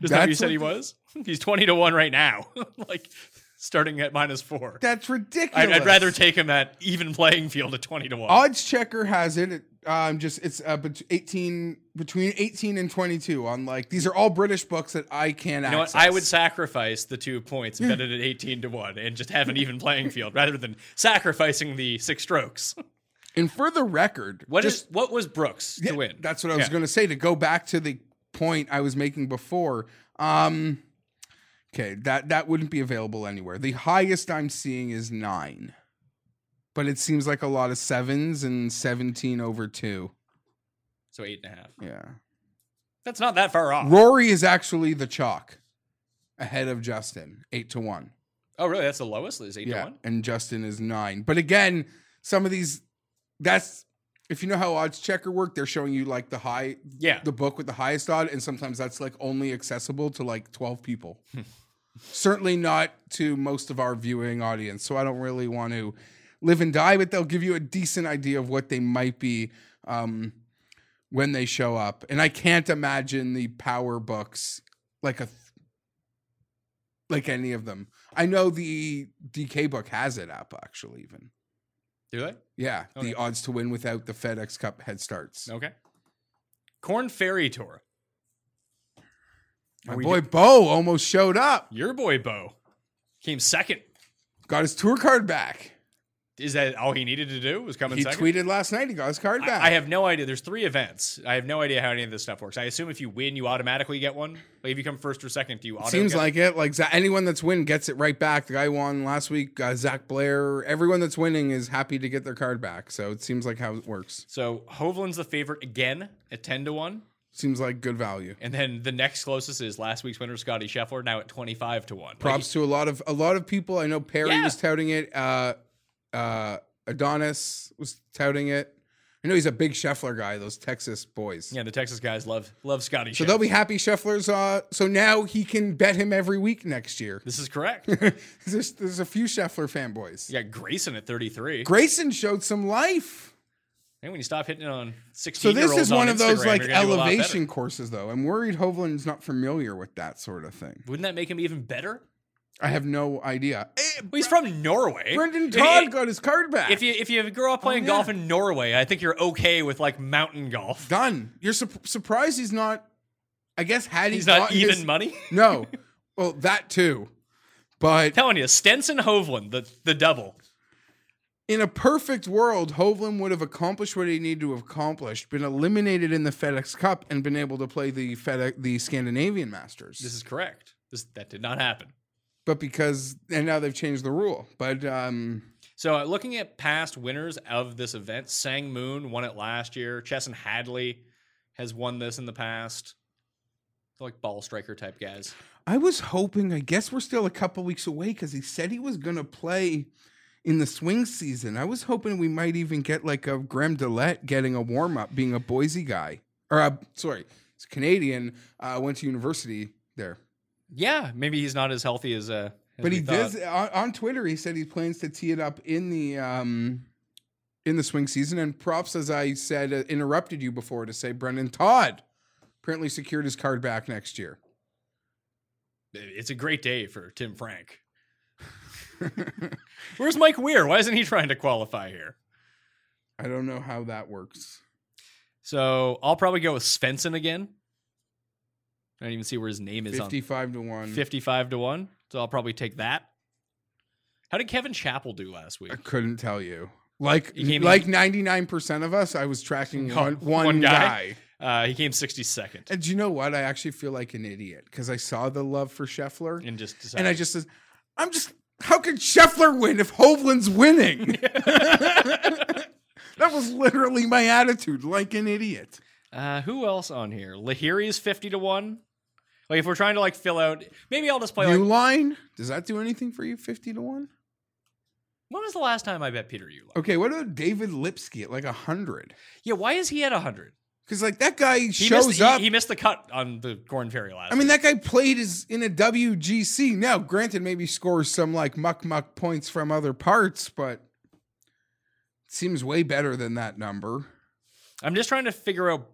Is that what you said he was? He's twenty to one right now, like starting at minus four. That's ridiculous. I'd, I'd rather take him at even playing field at twenty to one. Odds checker has it. Um, just it's uh, bet- eighteen between eighteen and twenty two. On like these are all British books that I can You know what? I would sacrifice the two points bet it at 18 to 1 and just have an even playing field rather than sacrificing the six strokes. And for the record, What just is what was Brooks yeah, to win? That's what I was Yeah. going to say. To go back to the point I was making before. Um, okay, that that wouldn't be available anywhere. The highest I'm seeing is nine, but it seems like a lot of sevens and seventeen over two. So eight and a half. Yeah. That's not that far off. Rory is actually the chalk ahead of Justin, eight to one. Oh, really? That's the lowest? Is eight yeah, to one? and Justin is nine. But again, some of these, that's if you know how odds checker work, they're showing you like the high, Yeah. the book with the highest odd, and sometimes that's like only accessible to like twelve people. Certainly not to most of our viewing audience. So I don't really want to live and die, but they'll give you a decent idea of what they might be. Um, when they show up, and I can't imagine the power books like a like any of them. I know the DK book has it up actually. Even Do they? Yeah, Okay. the odds to win without the FedEx Cup head starts. Okay. Korn Ferry Tour. My Are we boy do- Bo almost showed up. Your boy Bo came second. Got his tour card back. Is that all he needed to do? Was coming He second? tweeted last night he got his card back. I, I have no idea. There's three events. I have no idea how any of this stuff works. I assume if you win, you automatically get one. Like if you come first or second, do you auto Seems like it. Like anyone that's win gets it right back. The guy won last week. Uh, Zach Blair. Everyone that's winning is happy to get their card back. So it seems like how it works. So Hovland's the favorite again at ten to one, Seems like good value. and then the next closest is last week's winner Scottie Scheffler, now at twenty five to one. Like, Props to a lot of a lot of people. I know Perry Yeah. was touting it. Uh, uh, Adonis was touting it. I know he's a big Scheffler guy. Those Texas boys. yeah, the Texas guys love love Scottie. So Scheffler. they'll be happy Scheffler's. Uh, so now he can bet him every week next year. This is correct. there's, there's a few Scheffler fanboys. Yeah, Grayson at thirty three. Grayson showed some life. And when you stop hitting it on So sixteen, this is one of those like you're gonna do a lot better. elevation courses, though. I'm worried Hovland's not familiar with that sort of thing. Wouldn't that make him even better? I have no idea. Eh, Well, he's from Norway. Brendan If- Todd got his card back. If you if you grow up playing yeah. golf in Norway, I think you're okay with like mountain golf. done, you're su- surprised he's not. I guess had he He's not even his- money. No, well that too, but I'm telling you, Stenson Hovland, the the double. in a perfect world, Hovland would have accomplished what he needed to have accomplished, been eliminated in the FedEx Cup, and been able to play the FedEx the Scandinavian Masters. This is correct. This that did not happen. But because and now they've changed the rule. But um, So uh, looking at past winners of this event, Sang Moon won it last year. Chesson Hadley has won this in the past. They're like ball striker type guys. I was hoping. I guess we're still a couple weeks away because he said he was going to play in the swing season. I was hoping we might even get like a Graham DeLaet getting a warm up, being a Boise guy, or uh, sorry, it's Canadian. Uh, went to university there, Yeah, maybe he's not as healthy as uh. as but he thought. does on, on Twitter. He said he plans to tee it up in the um in the swing season. And props, as I said, uh, interrupted you before to say Brendon Todd apparently secured his card back next year. It's a great day for Tim Frank. Where's Mike Weir? Why isn't he trying to qualify here? I don't know how that works. So I'll probably go with Svensson again. I don't even see where his name is 55 to 1. 55 to 1. So I'll probably take that. How did Kevin Chappell do last week? I couldn't tell you. Like He came- like 99% of us, I was tracking one, one, one guy. guy? Uh, he came 62nd And do you know what? I actually feel like an idiot because I saw the love for Scheffler and just decided. and I just says, I'm just, how could Scheffler win if Hovland's winning? that was literally my attitude, like an idiot. Uh, who else on here? Lahiri is 50 to 1. Like if we're trying to like fill out, maybe I'll just play New like. line, does that do anything for you? 50 to 1? When was the last time I bet Peter Uihlein? Okay, what about David Lipsky at like 100? Yeah, why is he at 100? Because like that guy He shows missed, up. He, he missed the cut on the Korn Ferry last. I mean, week. that guy played is in a WGC. Now, granted, maybe scores some like muck muck points from other parts, but it seems way better than that number. I'm just trying to figure out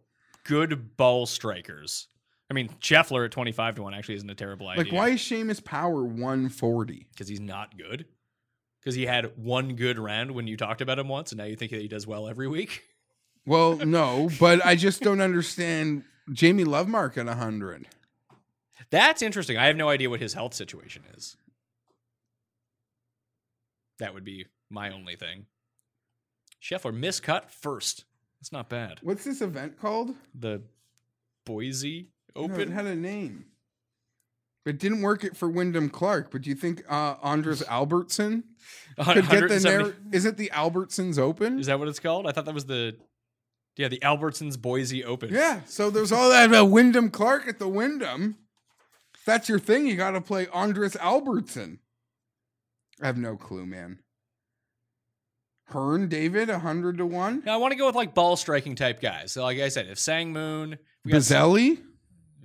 good ball strikers. I mean, Scheffler at 25 to 1 actually isn't a terrible idea. Like, why is Seamus Power 140? Because he's not good. Because he had one good round when you talked about him once, and now you think that he does well every week. Well, no, but I just don't understand Jamie Lovemark at 100. That's interesting. I have no idea what his health situation is. That would be my only thing. Scheffler miscut first. That's not bad. What's this event called? The Boise No, it Open. had a name. It didn't work it for Wyndham Clark, but do you think uh, Andres Albertson could get the 170 narr- Is it the Albertsons Open? Is that what it's called? I thought that was the yeah the Albertsons Boise Open. Yeah, so there's all that about Wyndham Clark at the Wyndham. If that's your thing, you got to play Andres Albertson. I have no clue, man. Hearn, David, 100 to 1. Now I want to go with like ball striking type guys. So like I said, if Sang Moon, got Bazzelli.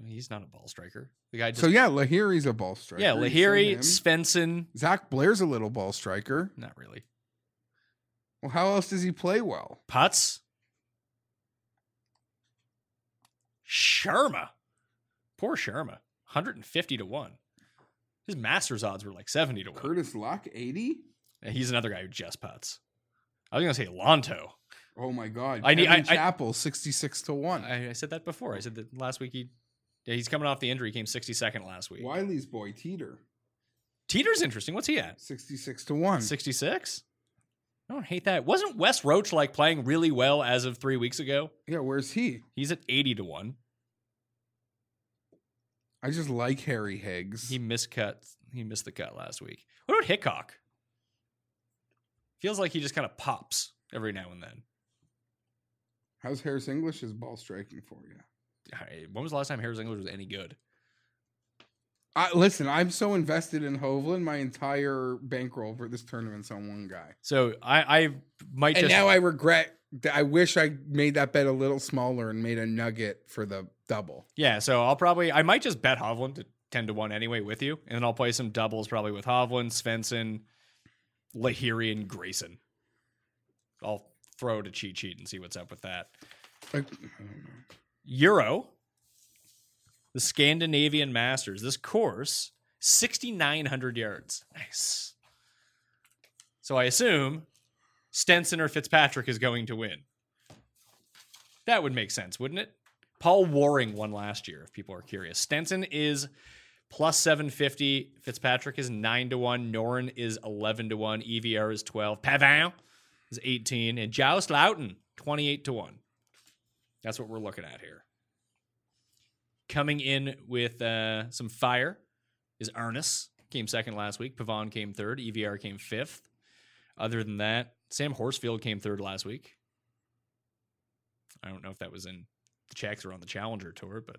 He's not a ball striker. The guy just So, yeah, Lahiri's a ball striker. yeah, Lahiri. Svensson, Zach Blair's a little ball striker. not really. Well, how else does he play well? Putts. Sharma. Poor Sharma. 150 to 1. His Masters odds were like 70 to 1. Curtis Luck, 80? And he's another guy who just puts. I was going to say Lonto. Oh my God. I need- Kevin I- I- Chappell, 66 to 1. I, I said that before. I said that last week he yeah, he's coming off the injury. He came 62nd last week. Wiley's boy, Teater, Teater's interesting. What's he at? 66 to 1. 66? I don't hate that. Wasn't Wes Roach like playing really well as of three weeks ago? Yeah, where's he? He's at 80 to 1. I just like Harry Higgs. He miscut. He missed the cut last week. What about Hickok? Feels like he just kind of pops every now and then. How's Harris English's ball striking for you? I- When was the last time Harris English was any good? I, listen, I'm so invested in Hovland. My entire bankroll for this tournament's on one guy. So I, I might And just now I regret. that I wish I made that bet a little smaller and made a nugget for the double. yeah. So I'll probably I might just bet Hovland to ten to one anyway with you, and then I'll play some doubles probably with Hovland, Svensson, Lahiri, and Grayson. I'll throw to cheat sheet and see what's up with that. Like, Euro, the Scandinavian Masters. This course, 6,900 yards. Nice. So I assume Stenson or Fitzpatrick is going to win. That would make sense, wouldn't it? Paul Waring won last year, if people are curious. Stenson is plus 750. Fitzpatrick is 9 to 1. Noren is 11 to 1. EVR is 12. Pavon is 18. And Joost Luiten, 28 to 1. That's what we're looking at here. Coming in with uh, some fire is Ernest. Came second last week. Pavon came third. EVR came fifth. Other than that, Sam Horsfield came third last week. I don't know if that was in the checks or on the Challenger Tour, but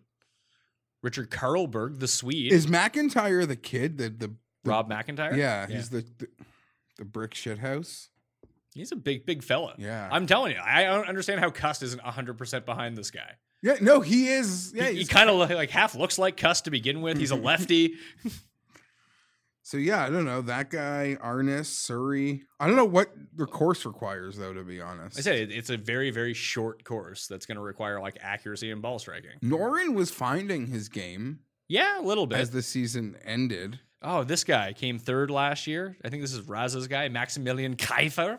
Rikard Karlberg, the Swede, is MacIntyre the kid? The the, the Rob MacIntyre. Yeah, he's the, the the brick shit house. He's a big, big fella. Yeah. I'm telling you, I don't understand how Cust isn't 100 percent behind this guy. Yeah, no, he is. Yeah, he, he kind of like half looks like Cust to begin with. He's a mm-hmm. lefty. So yeah, I don't know that guy, Arnaus, Surrey. I don't know what the course requires though. To be honest, I said it's a very, very short course that's going to require like accuracy and ball striking. Noren was finding his game Yeah, a little bit. as the season ended. oh, this guy came third last year. I think this is Raza's guy, Maximilian Kiefer.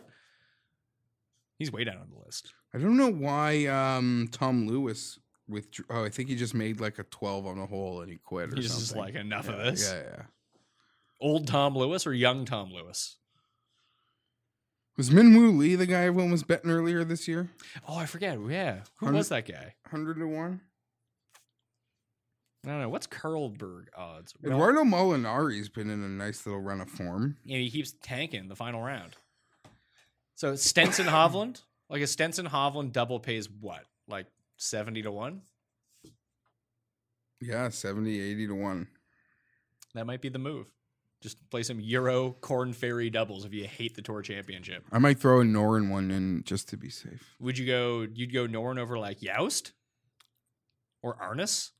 He's way down on the list. I don't know why um, Tom Lewis withdrew. Oh, I think he just made like a twelve on the hole and he quit. Or He's something. just like enough yeah, of this. Yeah, yeah. Old Tom Lewis or young Tom Lewis? Was Minwoo Lee the guy everyone was betting earlier this year? Oh, I forget. Yeah, who was that guy? Hundred to one. I don't know. What's Karlberg odds? Eduardo Molinari's been in a nice little run of form. and he keeps tanking the final round. So Stenson Hovland, like a Stenson Hovland double pays what? Like 70 to 1? Yeah, 70, 80 to one. That might be the move. Just play some Euro Korn Ferry doubles if you hate the Tour Championship. I might throw a Noren one in just to be safe. Would you go you'd go Norn over like Youst? Or Arnaus?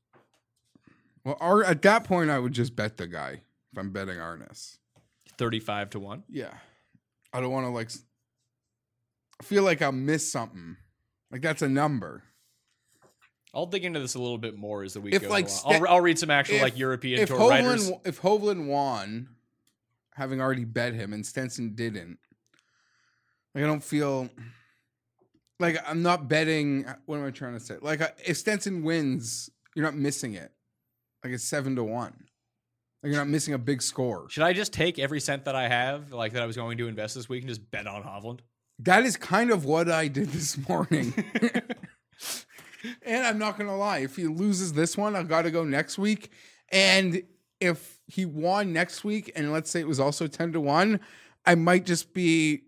Well, Ar- at that point, I would just bet the guy if I'm betting Arnaus. 35 to 1. Yeah, I don't want to like. I feel like I'll miss something. Like that's a number. I'll dig into this a little bit more as the week If, goes like, I'll, I'll read some actual if- like European If tour writers. Hovland, if Hovland won, having already bet him, and Stenson didn't, like I don't feel like I'm not betting. What am I trying to say? Like if Stenson wins, you're not missing it. Like it's seven to one. Like you're not missing a big score. Should I just take every cent that I have, like that I was going to invest this week, and just bet on Hovland? That is kind of what I did this morning. and I'm not gonna lie, if he loses this one, I've gotta go next week. And if he won next week, and let's say it was also 10 to 1, I might just be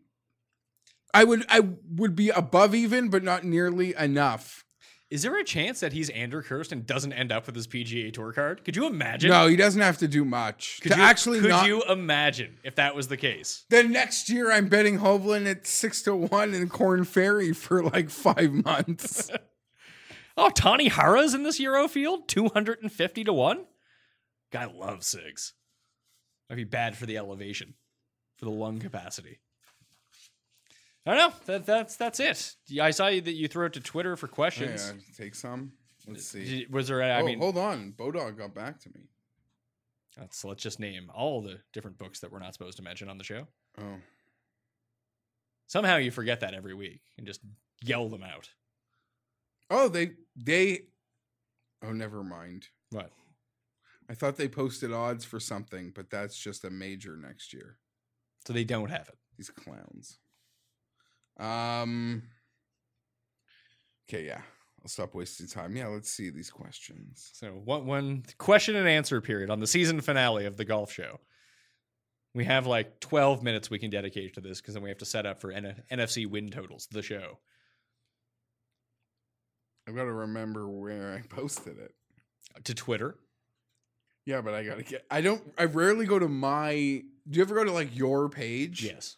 I would I would be above even, but not nearly enough. Is there a chance that he's Andrew Kirst and doesn't end up with his PGA Tour card? Could you imagine? No, he doesn't have to do much. Could to you, actually could not you imagine if that was the case? then next year I'm betting Hovland at six to one in Korn Ferry for like five months. Oh, Tawny Hara's in this Euro field, two hundred and fifty to one. Guy loves cigs. Might be bad for the elevation, for the lung capacity. I don't know. That, that's that's it. I saw you that you threw it to Twitter for questions. Oh, yeah, take some. Let's see. Did- Was there? I oh, mean, hold on. Bodog got back to me. let's let's just name all the different books that we're not supposed to mention on the show. Oh, Somehow you forget that every week and just yell them out. oh, they they. Oh, never mind. What? I thought they posted odds for something, but that's just a major next year. So they don't have it. These clowns. Um. Okay, yeah. I'll stop wasting time. Yeah, let's see these questions. So one one question and answer period on the season finale of the golf show. We have like 12 minutes we can dedicate to this because then we have to set up for N- NFC win totals, the show. I've got to remember where I posted it. To Twitter. Yeah, but I gotta get. I don't. I rarely go to my. Do you ever go to like your page? Yes.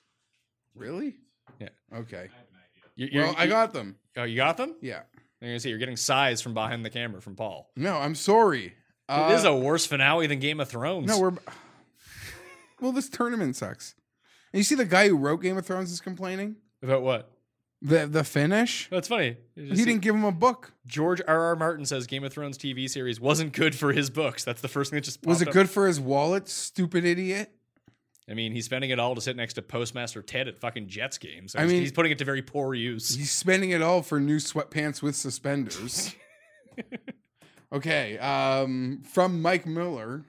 Really? Yeah. Okay. You, you're- Well, I got them. Oh, you got them? Yeah. I'm gonna see you're getting size from behind the camera from Paul. No, I'm sorry. it is Uh, a worse finale than Game of Thrones. no. We're. Well, this tournament sucks. And you see the guy who wrote Game of Thrones is complaining. about what? The the finish. That's funny. He see- didn't give him a book. George R. R. Martin says Game of Thrones TV series wasn't good for his books. That's the first thing that just Was it up. good for his wallet? Stupid idiot. I mean, he's spending it all to sit next to Postmaster Ted at fucking Jets games. So I he's- mean- he's putting it to very poor use. He's spending it all for new sweatpants with suspenders. okay. Um, from Mike Miller.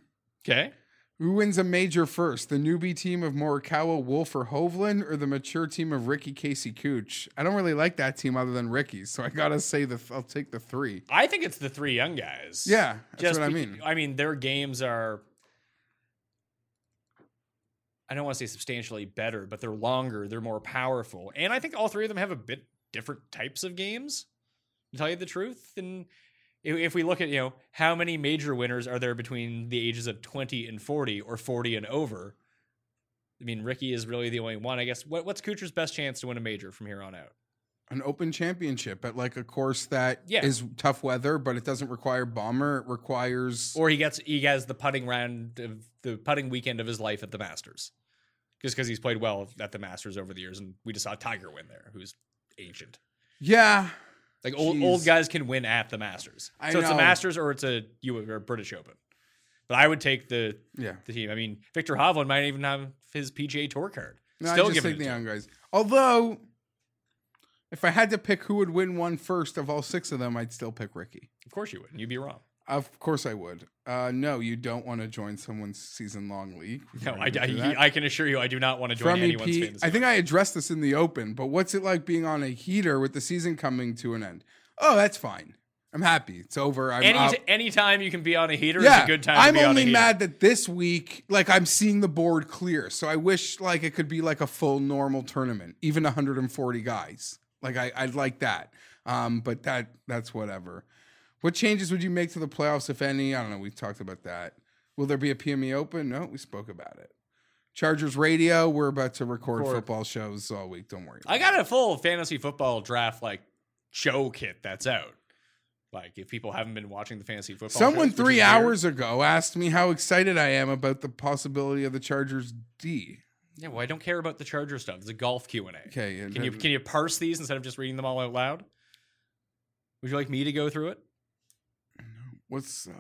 Okay. Who wins a major first? The newbie team of Morikawa, Wolff, or Hovland, or the mature team of Rickie, Casey, Cooch? I don't really like that team other than Rickie's, so I gotta say the I'll take the three. I think it's the three young guys. Yeah, that's Just what I mean. I mean, their games are. I don't want to say substantially better, but they're longer, they're more powerful, and I think all three of them have a bit different types of games. To tell you the truth, and if, we look at you know how many major winners are there between the ages of twenty and forty, or forty and over, I mean Rickie is really the only one. I guess what, what's Kuchar's best chance to win a major from here on out? An open championship at like a course that is Yeah. is tough weather, but it doesn't require bomber. It requires or he gets he has the putting round of the putting weekend of his life at the Masters, just because he's played well at the Masters over the years, and we just saw Tiger win there, who's ancient. yeah. Like old Jeez. old guys can win at the Masters, I so it's a. Masters or it's a you or a British Open. But I would take the Yeah. the team. I mean, Viktor Hovland might even have his PGA Tour card. No, Still I just take the young guys. Although, if I had to pick who would win one first of all six of them, I'd still pick Rickie. Of course you would. You'd be wrong. Of course, I would. Uh, no, you don't want to join someone's season-long league. No, I, already went through I. I can assure you, I do not want to join From anyone's EP. I think I addressed this in the open, but what's it like being on a heater with the season coming to an end? Oh, that's fine. I'm happy. It's over. I'm Any anytime you can be on a heater yeah, is a good time. I'm to be on a only mad that this week, like, I'm seeing the board clear. So I wish, like, it could be like a full normal tournament, even 140 guys. Like, I, I'd like that. Um, but that that's whatever. What changes would you make to the playoffs, if any? I don't know. We talked about that. Will there be a PME Open? No, we spoke about it. Chargers Radio. We're about to record Record. football shows all week. Don't worry. I got a full fantasy football draft like show kit that's out. Like if people haven't been watching the fantasy football, Someone shows, three is weird. hours ago asked me how excited I am about the possibility of the Chargers D. Yeah, well, I don't care about the Charger stuff. It's a golf Q and A. Okay, Can you can you parse these instead of just reading them all out loud? Would you like me to go through it? What's uh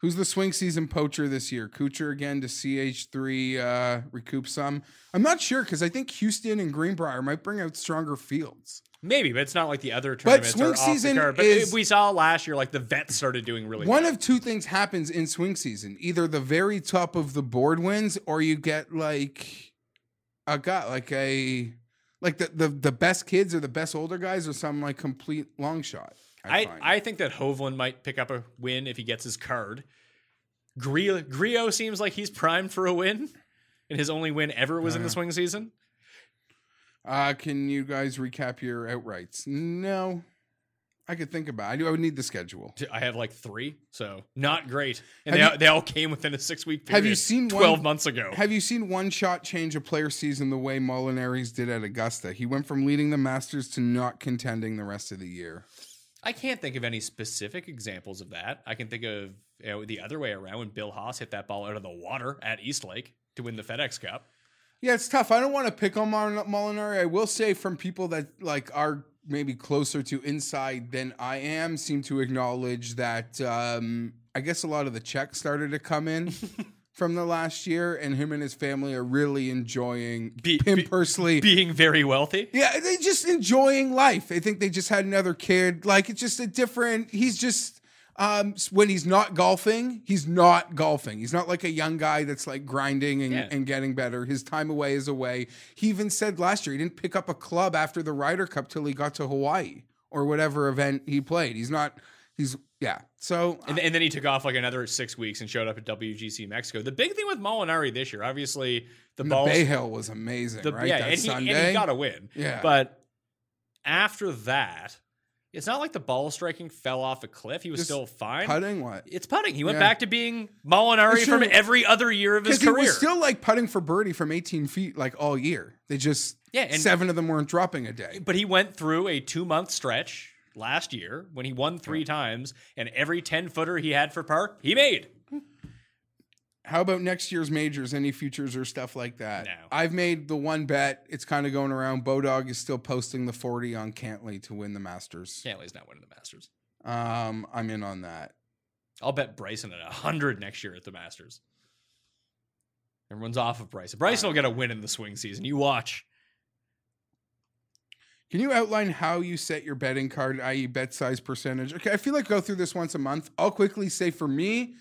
who's the swing season poacher this year? Kuchar again to CH3 uh recoup some. I'm not sure because I think Houston and Greenbrier might bring out stronger fields. Maybe, but it's not like the other tournaments. but swing the season card. But is- we saw last year, like the vets started doing really One well. of two things happens in swing season. Either the very top of the board wins, or you get like a guy like a like the the, the best kids or the best older guys or some like complete long shot. I, I, find. I think that Hovland might pick up a win if he gets his card. Grillo, Grillo seems like he's primed for a win, and his only win ever was in the Uh. swing season. Uh, can you guys recap your outrights? No, I could think about. It. I do. I would need the schedule. I have like three, so not great. And Have they, you- all, they all came within a six week period. Have you seen one- twelve months ago? Have you seen one shot change a player season the way Molinari's did at Augusta? He went from leading the Masters to not contending the rest of the year. I can't think of any specific examples of that. I can think of you know, the other way around when Bill Haas hit that ball out of the water at East Lake to win the FedEx Cup. Yeah, it's tough. I don't want to pick on Mar- Molinari. I will say from people that like are maybe closer to inside than I am seem to acknowledge that um, I guess a lot of the checks started to come in from the last year, and him and his family are really enjoying Be- him be- personally. Being very wealthy. yeah, they just enjoying life. I think they just had another kid. Like it's just a different. He's just um when he's not golfing, he's not golfing. He's not like a young guy that's like grinding and, Yeah. and getting better. His time away is away. He even said last year he didn't pick up a club after the Ryder Cup till he got to Hawaii or whatever event he played. He's not. He's yeah. So And, and then he took off like another six weeks and showed up at WGC Mexico. The big thing with Molinari this year, obviously, the, the balls. Bay Hill was amazing, the, right? Yeah, that and he, and he got a win. Yeah. But after that, it's not like the ball striking fell off a cliff. He was Just still fine. putting what? It's putting. He went Yeah. back to being Molinari from every other year of his Because he career. was still like putting for birdie from 18 feet like all year. They just Yeah, and- seven of them weren't dropping a day. but he went through a two month stretch last year when he won three times, and every 10 footer he had for par, he made. How about next year's majors? Any futures or stuff like that? No. I've made the one bet. It's kind of going around. Bodog is still posting the 40 on Cantlay to win the Masters. Cantlay's not winning the Masters. Um, I'm in on that. I'll bet Bryson at 100 next year at the Masters. Everyone's off of Bryson. Bryson will get a win in the swing season. You watch. Can you outline how you set your betting card, i.e., bet size percentage? Okay, I feel like go through this once a month. I'll quickly say for me,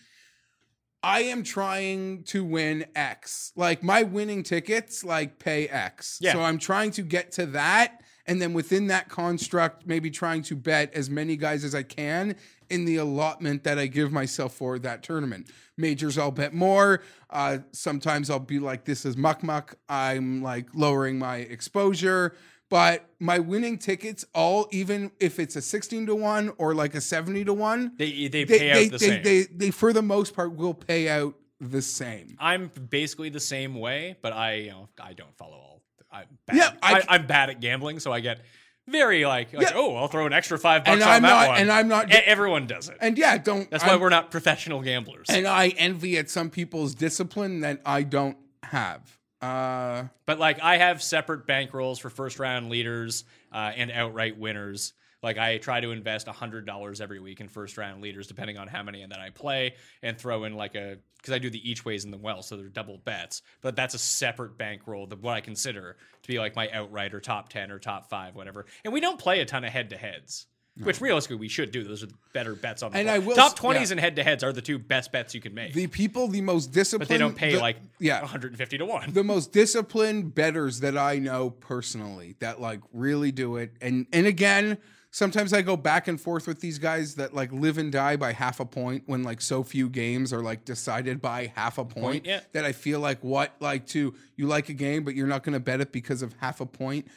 I am trying to win X. Like my winning tickets, like pay X. Yeah. So I'm trying to get to that. And then within that construct, maybe trying to bet as many guys as I can in the allotment that I give myself for that tournament. Majors, I'll bet more. Uh, sometimes I'll be like, this is muck muck. I'm like lowering my exposure. But my winning tickets, all even if it's a 16 to 1 or like a 70 to 1, They, they they, pay they, out the they, same. they, they, for the most part, will pay out the same. I'm basically the same way, but I, you know, I don't follow all. I'm bad. Yeah, I- I, am bad at gambling, so I get very like, like Yeah. oh, I'll throw an extra five bucks And on I'm that not- one. and I'm not- E- everyone does it. And yeah, don't. That's why I'm- we're not professional gamblers. And I envy at some people's discipline that I don't have. Uh, But like I have separate bankrolls for first round leaders uh, and outright winners. Like I try to invest hundred dollars every week in first round leaders, depending on how many that I play, and throw in like a because I do the each ways in the well, so they're double bets. But that's a separate bankroll that what I consider to be like my outright or top ten or top five, whatever. And we don't play a ton of head to heads. Which realistically we should do. Those are the better bets on the And board. I will top twenties yeah. and head to heads are the two best bets you can make. the people, the most disciplined, but they don't pay the- like yeah, 150 to one. the most disciplined betters that I know personally that like really do it. And and again, sometimes I go back and forth with these guys that like live and die by half a point when like so few games are like decided by half a point. yeah. That I feel like what like to you like a game, but you're not going to bet it because of half a point.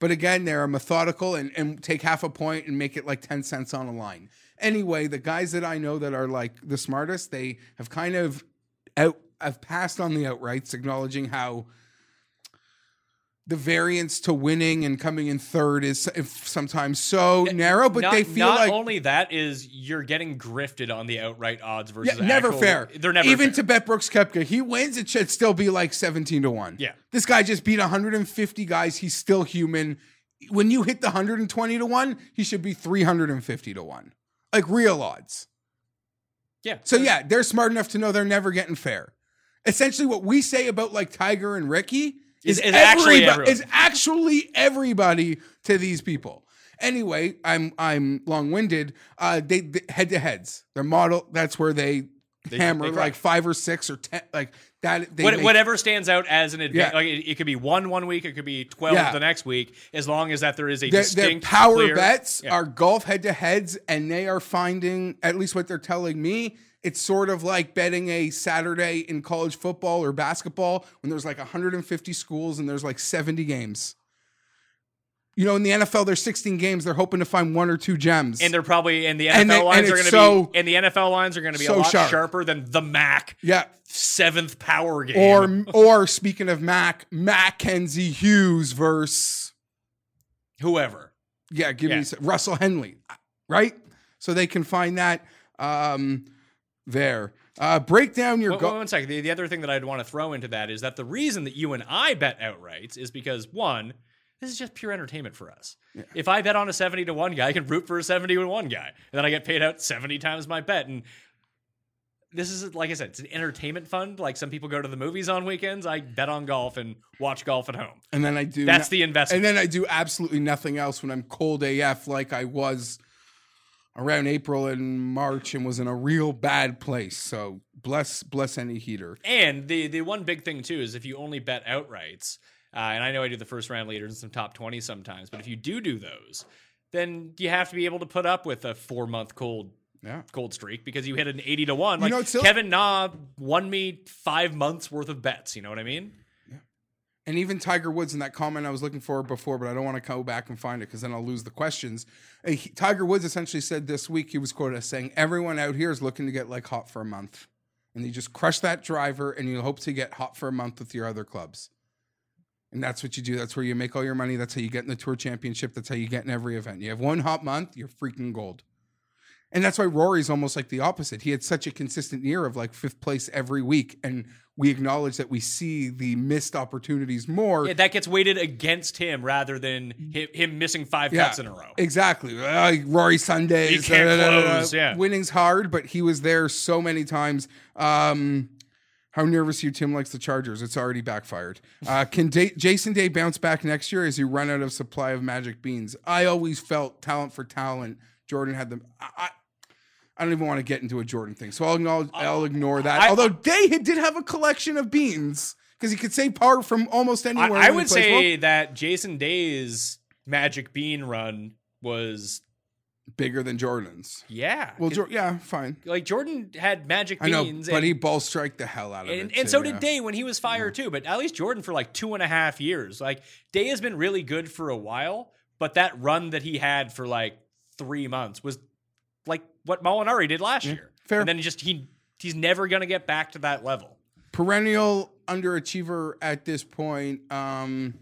But again, they're methodical and, and take half a point and make it like 10 cents on a line. Anyway, the guys that I know that are like the smartest, they have kind of out have passed on the outrights, acknowledging how the variance to winning and coming in third is if sometimes so narrow, but not, they feel not like only that is you're getting grifted on the outright odds versus yeah, never actual- fair. They're never even fair. to bet Brooks Koepka. He wins, it should still be like 17 to 1. Yeah. This guy just beat 150 guys. He's still human. When you hit the 120 to 1, he should be 350 to 1. Like real odds. yeah. So yeah, they're smart enough to know they're never getting fair. Essentially, what we say about like Tiger and Rickie is, Is- is actually everybo- everyone. is actually everybody to these people. Anyway, I'm I'm long winded. Uh, they head to heads. Their model. That's where they, They- hammer they like five or six or ten like that. They What, make- whatever stands out as an advantage, Yeah. like it, it could be one one week, it could be twelve Yeah. the next week, as long as that there is a their, their distinct power clear- bets Yeah. are golf head to heads, and they are finding at least what they're telling me. It's sort of like betting a Saturday in college football or basketball when there's like 150 schools and there's like 70 games. You know, in the NFL, there's 16 games. They're hoping to find one or two gems. and they're probably and the NFL And they- and lines are going to so- be and the NFL lines are going to be a lot sharp. sharper than the Mac yeah. seventh power game. Or, or speaking of Mac, Mackenzie Hughes versus whoever. Yeah, give Yeah. me Russell Henley, right? So they can find that um, there. Uh, break down your Wait, go- one second. The, the other thing that I'd want to throw into that is that the reason that you and I bet outrights is because one, This is just pure entertainment for us. If I bet on a 70 to 1 guy, I can root for a 70 to 1 guy. And then I get paid out 70 times my bet. And this is, like I said, it's an entertainment fund. Like some people go to the movies on weekends. I bet on golf and watch golf at home. And then I do. That's no- the investment. And then I do absolutely nothing else when I'm cold AF, like I was around April and March, and was in a real bad place. So bless, bless any heater. And the the one big thing too is if you only bet outrights, uh, and I know I do the first round leaders and some top twenty sometimes, but if you do do those, then you have to be able to put up with a four month cold Yeah. cold streak because you hit an eighty to one. You Like know, still- Kevin Na won me five months worth of bets. You know what I mean? And even Tiger Woods in that comment I was looking for before, but I don't want to go back and find it because then I'll lose the questions. Uh, he- Tiger Woods essentially said this week he was quoted as saying, "Everyone out here is looking to get like hot for a month, and you just crush that driver, and you hope to get hot for a month with your other clubs." And that's what you do. That's where you make all your money. That's how you get in the tour championship. That's how you get in every event. You have one hot month, you're freaking gold. And that's why Rory's almost like the opposite. He had such a consistent year of like fifth place every week. And we acknowledge that we see the missed opportunities more. Yeah, that gets weighted against him rather than him, him missing five cuts in a row. Exactly. Uh, Rory Sundays. He can't da, da, da, da. close, yeah. Winning's hard, but he was there so many times. Um, how nervous you, Tim likes the Chargers. It's already backfired. Uh, can Jason Day bounce back next year as he run out of supply of magic beans? I always felt talent for talent. Jordan had them. I, I, I don't even want to get into a Jordan thing, so I'll acknowledge, uh, I'll ignore that. I- Although Day did have a collection of beans because he could say par from almost anywhere. I he would say well. that Jason Day's Magic Bean run was bigger than Jordan's. yeah. Well, yeah, fine. like Jordan had Magic I know, Beans, but and, he ball strike the hell out of and, it. and too, so yeah. did Day when he was fire too. But at least Jordan for like two and a half years. Like Day has been really good for a while, but that run that he had for like three months was like what Molinari did last year. fair. And then he just he he's never gonna get back to that level. Perennial underachiever at this point. Um,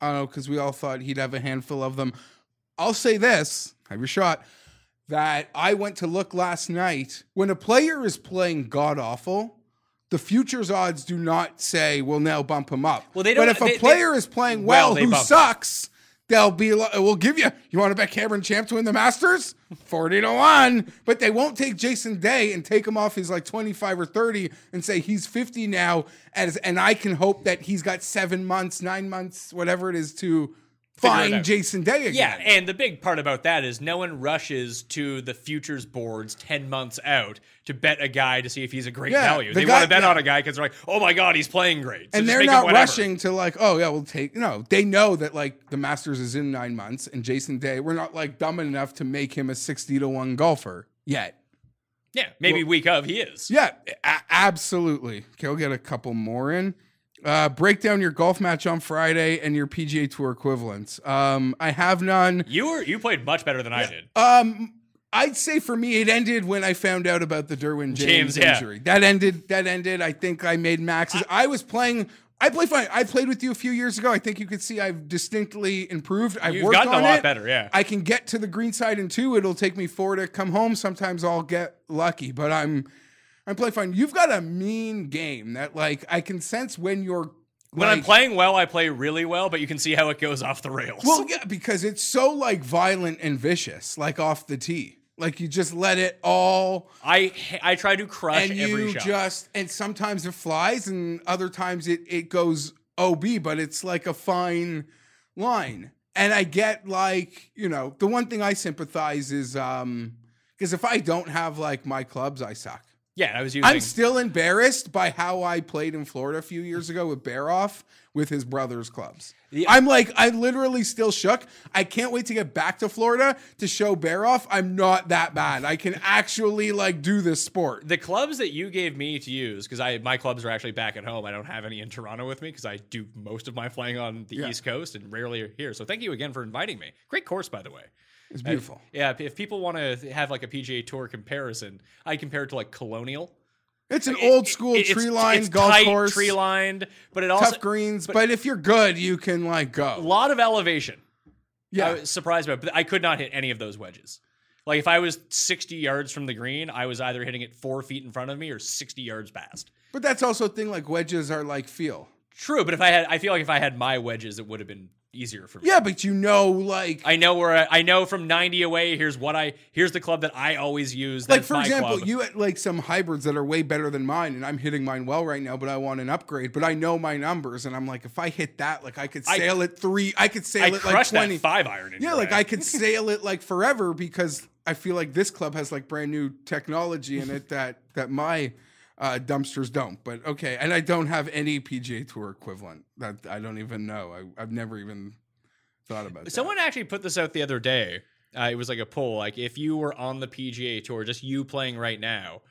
I don't know because we all thought he'd have a handful of them. I'll say this: have your shot. That I went to look last night. When a player is playing god awful, the futures odds do not say we'll now bump him up. Well, they But don't- But if a they- they- player is playing Well, well, who sucks, they'll be. We'll give you. You want to bet Cameron Champ to win the Masters? Forty to one. But they won't take Jason Day and take him off his like twenty five or thirty and say he's fifty now. As and I can hope that he's got seven months, nine months, whatever it is to find. Jason Day again. Yeah, and the big part about that is no one rushes to the futures boards 10 months out to bet a guy to see if he's a great Yeah, value. the They guy- want to bet yeah. on a guy because they're like, oh my God, he's playing great. So and they're not rushing to like, oh yeah, we'll take. No, they know that like the Masters is in nine months, and Jason Day, we're not like dumb enough to make him a sixty to one golfer yet. Yeah, maybe week of he is. Yeah, a- absolutely. Okay, we'll get a couple more in. Uh, break down your golf match on Friday and your PGA Tour equivalents. Um, I have none. You were you played much better than I did. Um, I'd say for me, it ended when I found out about the Derwin James, James, yeah. injury. That ended. That ended. I think I made maxes. I, was playing. I play fine. I played with you a few years ago. I think you could see I've distinctly improved. I've You've worked gotten a on lot it. better, yeah. I can get to the green side in two. It'll take me four to come home. Sometimes I'll get lucky, but I'm I'm playing fine. You've got a mean game that like I can sense when you're When I'm playing well, I play really well, but you can see how it goes off the rails. Well, yeah, because it's so like violent and vicious, like off the tee. Like you just let it all I I try to crush and every you shot. just and sometimes it flies and other times it it goes OB, but it's like a fine line. And I get like, you know, the one thing I sympathize is um because if I don't have like my clubs, I suck. Yeah, I was using. I'm still embarrassed by how I played in Florida a few years ago with Baroff with his brother's clubs. Yeah. I'm like, I literally still shook. I can't wait to get back to Florida to show Baroff I'm not that bad. I can actually like do this sport. the clubs that you gave me to use because I my clubs are actually back at home. I don't have any in Toronto with me because I do most of my playing on the Yeah. East Coast and rarely here. So thank you again for inviting me. Great course, by the way. It's beautiful. Yeah, if- people want to have like a PGA Tour comparison, I compare it to like Colonial. It's an old school It- tree lined golf tight, course, tree lined, but it also tough greens. But, if you're good, you can like go. a lot of elevation. Yeah. I was surprised by it, but I could not hit any of those wedges. Like if I was 60 yards from the green, I was either hitting it four feet in front of me or 60 yards past. But that's also a thing like wedges are like feel. True, but if I had, I feel like if I had my wedges, it would have been easier for me. Yeah, but you know, like, I know where I, I know from 90 away. Here's what I here's the club that I always use. like for example, club. you had like some hybrids that are way better than mine, and I'm hitting mine well right now, but I want an upgrade. But I know my numbers, and I'm like, if I hit that, like I could I- sail it three, I could sail I it like twenty five iron. In Yeah, like eye. I could sail it like forever because I feel like this club has like brand new technology in it that that my uh, dumpsters don't. But okay, and I don't have any PGA Tour equivalent. That I don't even know. I, I've never even thought about. It. Someone actually put this out the other day. Uh, it was like a poll. Like, if you were on the PGA Tour, just you playing right now,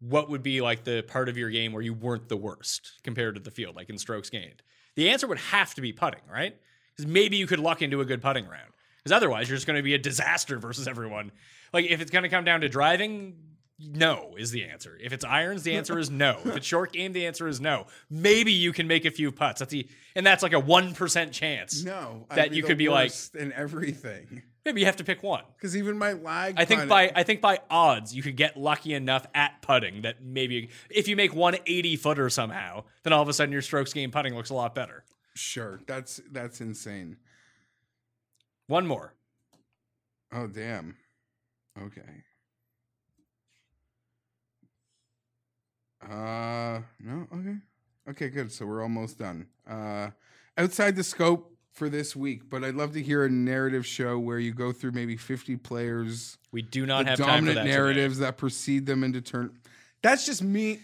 what would be like the part of your game where you weren't the worst compared to the field, like in strokes gained? The answer would have to be putting, right? Because maybe you could luck into a good putting round. Because otherwise, you're just going to be a disaster versus everyone. Like, if it's going to come down to driving, no is the answer. If it's irons, the answer is no. if it's short game, the answer is no. Maybe you can make a few putts. That's the, and that's like a one percent chance. no that you could be like- in everything Maybe you have to pick one. because even my lag. I think by I think by odds you could get lucky enough at putting that maybe if you make one 80 footer somehow, then all of a sudden your strokes game putting looks a lot better. sure that's that's insane. One more. Oh damn. Okay. Uh no, okay. Okay, good. So we're almost done. Uh outside the scope for this week, but I'd love to hear a narrative show where you go through maybe 50 players, We do not have time for dominant that. today. narratives that precede them into turn. That's just me.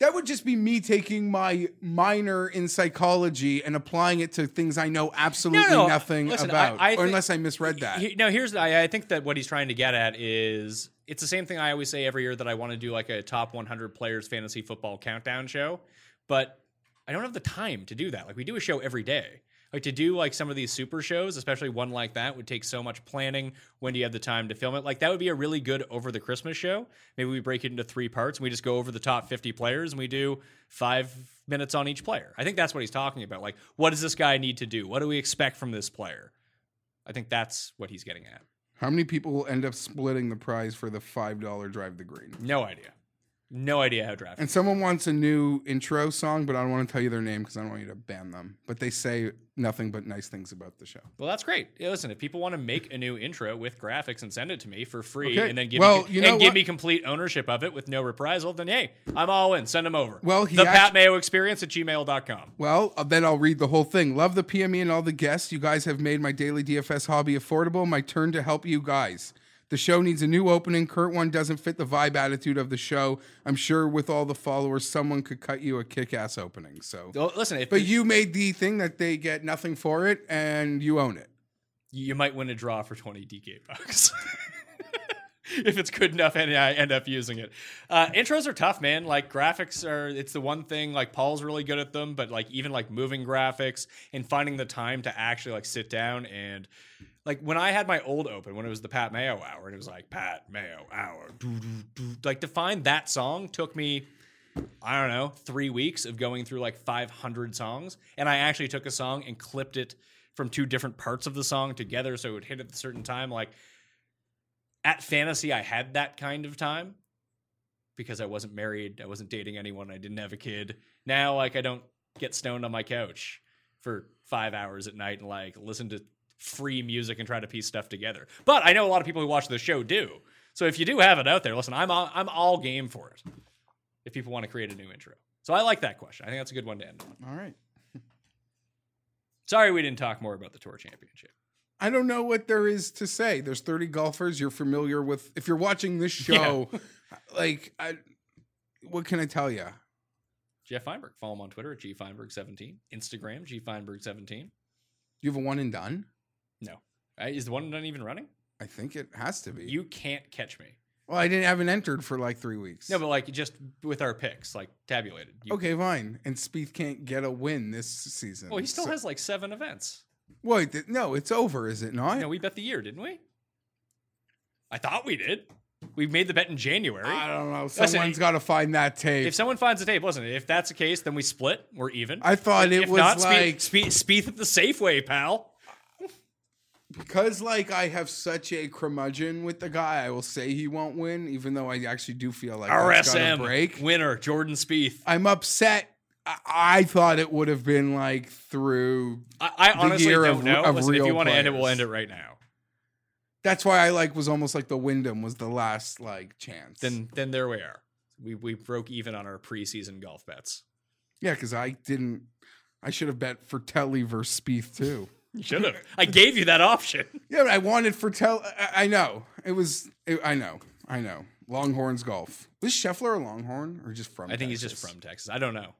That would just be me taking my minor in psychology and applying it to things I know absolutely no, nothing listen, about. I or think- unless I misread that. He- no, here's I, I think that what he's trying to get at is it's the same thing I always say every year that I want to do like a top 100 players fantasy football countdown show, but I don't have the time to do that. Like we do a show every day. Like to do like some of these super shows, especially one like that, would take so much planning. When do you have the time to film it? Like that would be a really good over the Christmas show. Maybe we break it into three parts and we just go over the top 50 players and we do five minutes on each player. I think that's what he's talking about. Like, what does this guy need to do? What do we expect from this player? I think that's what he's getting at. How many people will end up splitting the prize for the five dollar drive the green? No idea. No idea how draft. And someone wants a new intro song, but I don't want to tell you their name because I don't want you to ban them. But they say nothing but nice things about the show. Well, that's great. Yeah, listen, if people want to make a new intro with graphics and send it to me for free, Okay. and then give Well, me, you know and give what? me complete ownership of it with no reprisal, then hey, I'm all in. Send them over. Well, he the Pat Mayo Experience at gmail.com. Well, uh, then I'll read the whole thing. Love the PME and all the guests. You guys have made my daily DFS hobby affordable. My turn to help you guys. The show needs a new opening. Current one doesn't fit the vibe attitude of the show. I'm sure with all the followers, someone could cut you a kick ass opening. So, Well, listen, if but you made the thing that they get nothing for it, and you own it. you might win a draw for 20 DK bucks. if it's good enough and I end up using it. Uh, intros are tough, man. Like graphics are, it's the one thing, like Paul's really good at them, but like even like moving graphics and finding the time to actually like sit down and like when I had my old open, when it was the Pat Mayo hour, and it was like Pat Mayo hour, like to find that song took me I don't know, three weeks of going through like 500 songs. And I actually took a song and clipped it from two different parts of the song together so it would hit at a certain time. Like at fantasy, I had that kind of time because I wasn't married, I wasn't dating anyone, I didn't have a kid. Now, like, I don't get stoned on my couch for five hours at night and like listen to free music and try to piece stuff together. But I know a lot of people who watch the show do. So if you do have it out there, listen, I'm all, I'm all game for it if people want to create a new intro. So I like that question. I think that's a good one to end on. All right. Sorry we didn't talk more about the Tour Championship. I don't know what there is to say. There's 30 golfers. You're familiar with. If you're watching this show, like, I, what can I tell you? Geoff Fienberg. Follow him on Twitter at gfeinberg17. Instagram, gfeinberg17. You have a one and done. Uh, Is the one done even running? I think it has to be. You can't catch me. well, I didn't haven't entered for like three weeks. No, but like just with our picks, like tabulated. You- okay, fine. And Spieth can't get a win this season. Well, he still So- has like seven events. Wait, th- no, it's over, is it not? No, we bet the year, didn't we? I thought we did. We made the bet in January. I don't know. Someone's got to find that tape. if someone finds the tape, listen, if that's the case, then we split. We're even. I thought it if was not, like Spieth, Spieth at the Safeway, pal. Because like I have such a curmudgeon with the guy. I will say he won't win, even though I actually do feel like RSM break. winner Jordan Spieth. I'm upset I, I thought it would have been like through. I, I honestly year don't of- know. of Listen, if you want to end it, we'll end it right now. That's why I like was almost like the Wyndham was the last like chance. Then then there we are. We we broke even on our preseason golf bets. yeah, because I didn't. I should have bet for Telly versus Spieth too. You should have. I gave you that option. Yeah, but I wanted for Tell. I, I know it was. It, I know. I know. Longhorns golf. Was Scheffler a Longhorn or just from? I think he's just from Texas. I don't know.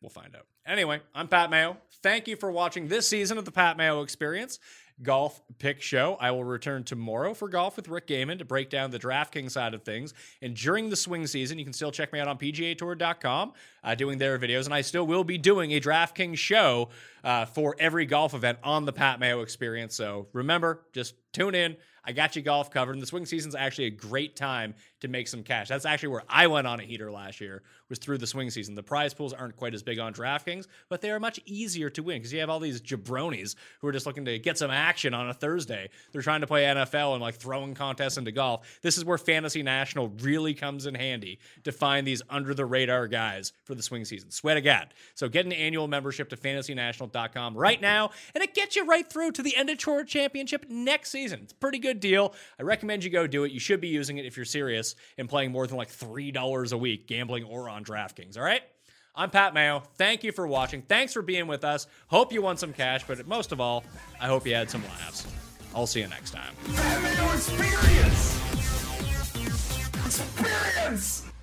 We'll find out. Anyway, I'm Pat Mayo. Thank you for watching this season of the Pat Mayo Experience Golf Pick Show. I will return tomorrow for golf with Rick Gehman to break down the DraftKings side of things. And during the swing season, you can still check me out on PGAtour.com uh, doing their videos. And I still will be doing a DraftKings show uh, for every golf event on the Pat Mayo Experience. So remember, just tune in. I got you golf covered. And the swing season's actually a great time to make some cash. That's actually where I went on a heater last year, was through the swing season. The prize pools aren't quite as big on DraftKings, but they are much easier to win because you have all these jabronis who are just looking to get some action on a Thursday. They're trying to play NFL and like throwing contests into golf. This is where Fantasy National really comes in handy to find these under the radar guys for the swing season. Swear to God. So get an annual membership to fantasynational.com right now, and it gets you right through to the end of Tour Championship next season. It's a pretty good deal. I recommend you go do it. You should be using it if you're serious and playing more than like $3 a week, gambling or on DraftKings. All right? I'm Pat Mayo. Thank you for watching. Thanks for being with us. Hope you won some cash, but most of all, I hope you had some laughs. I'll see you next time. Experience! Experience!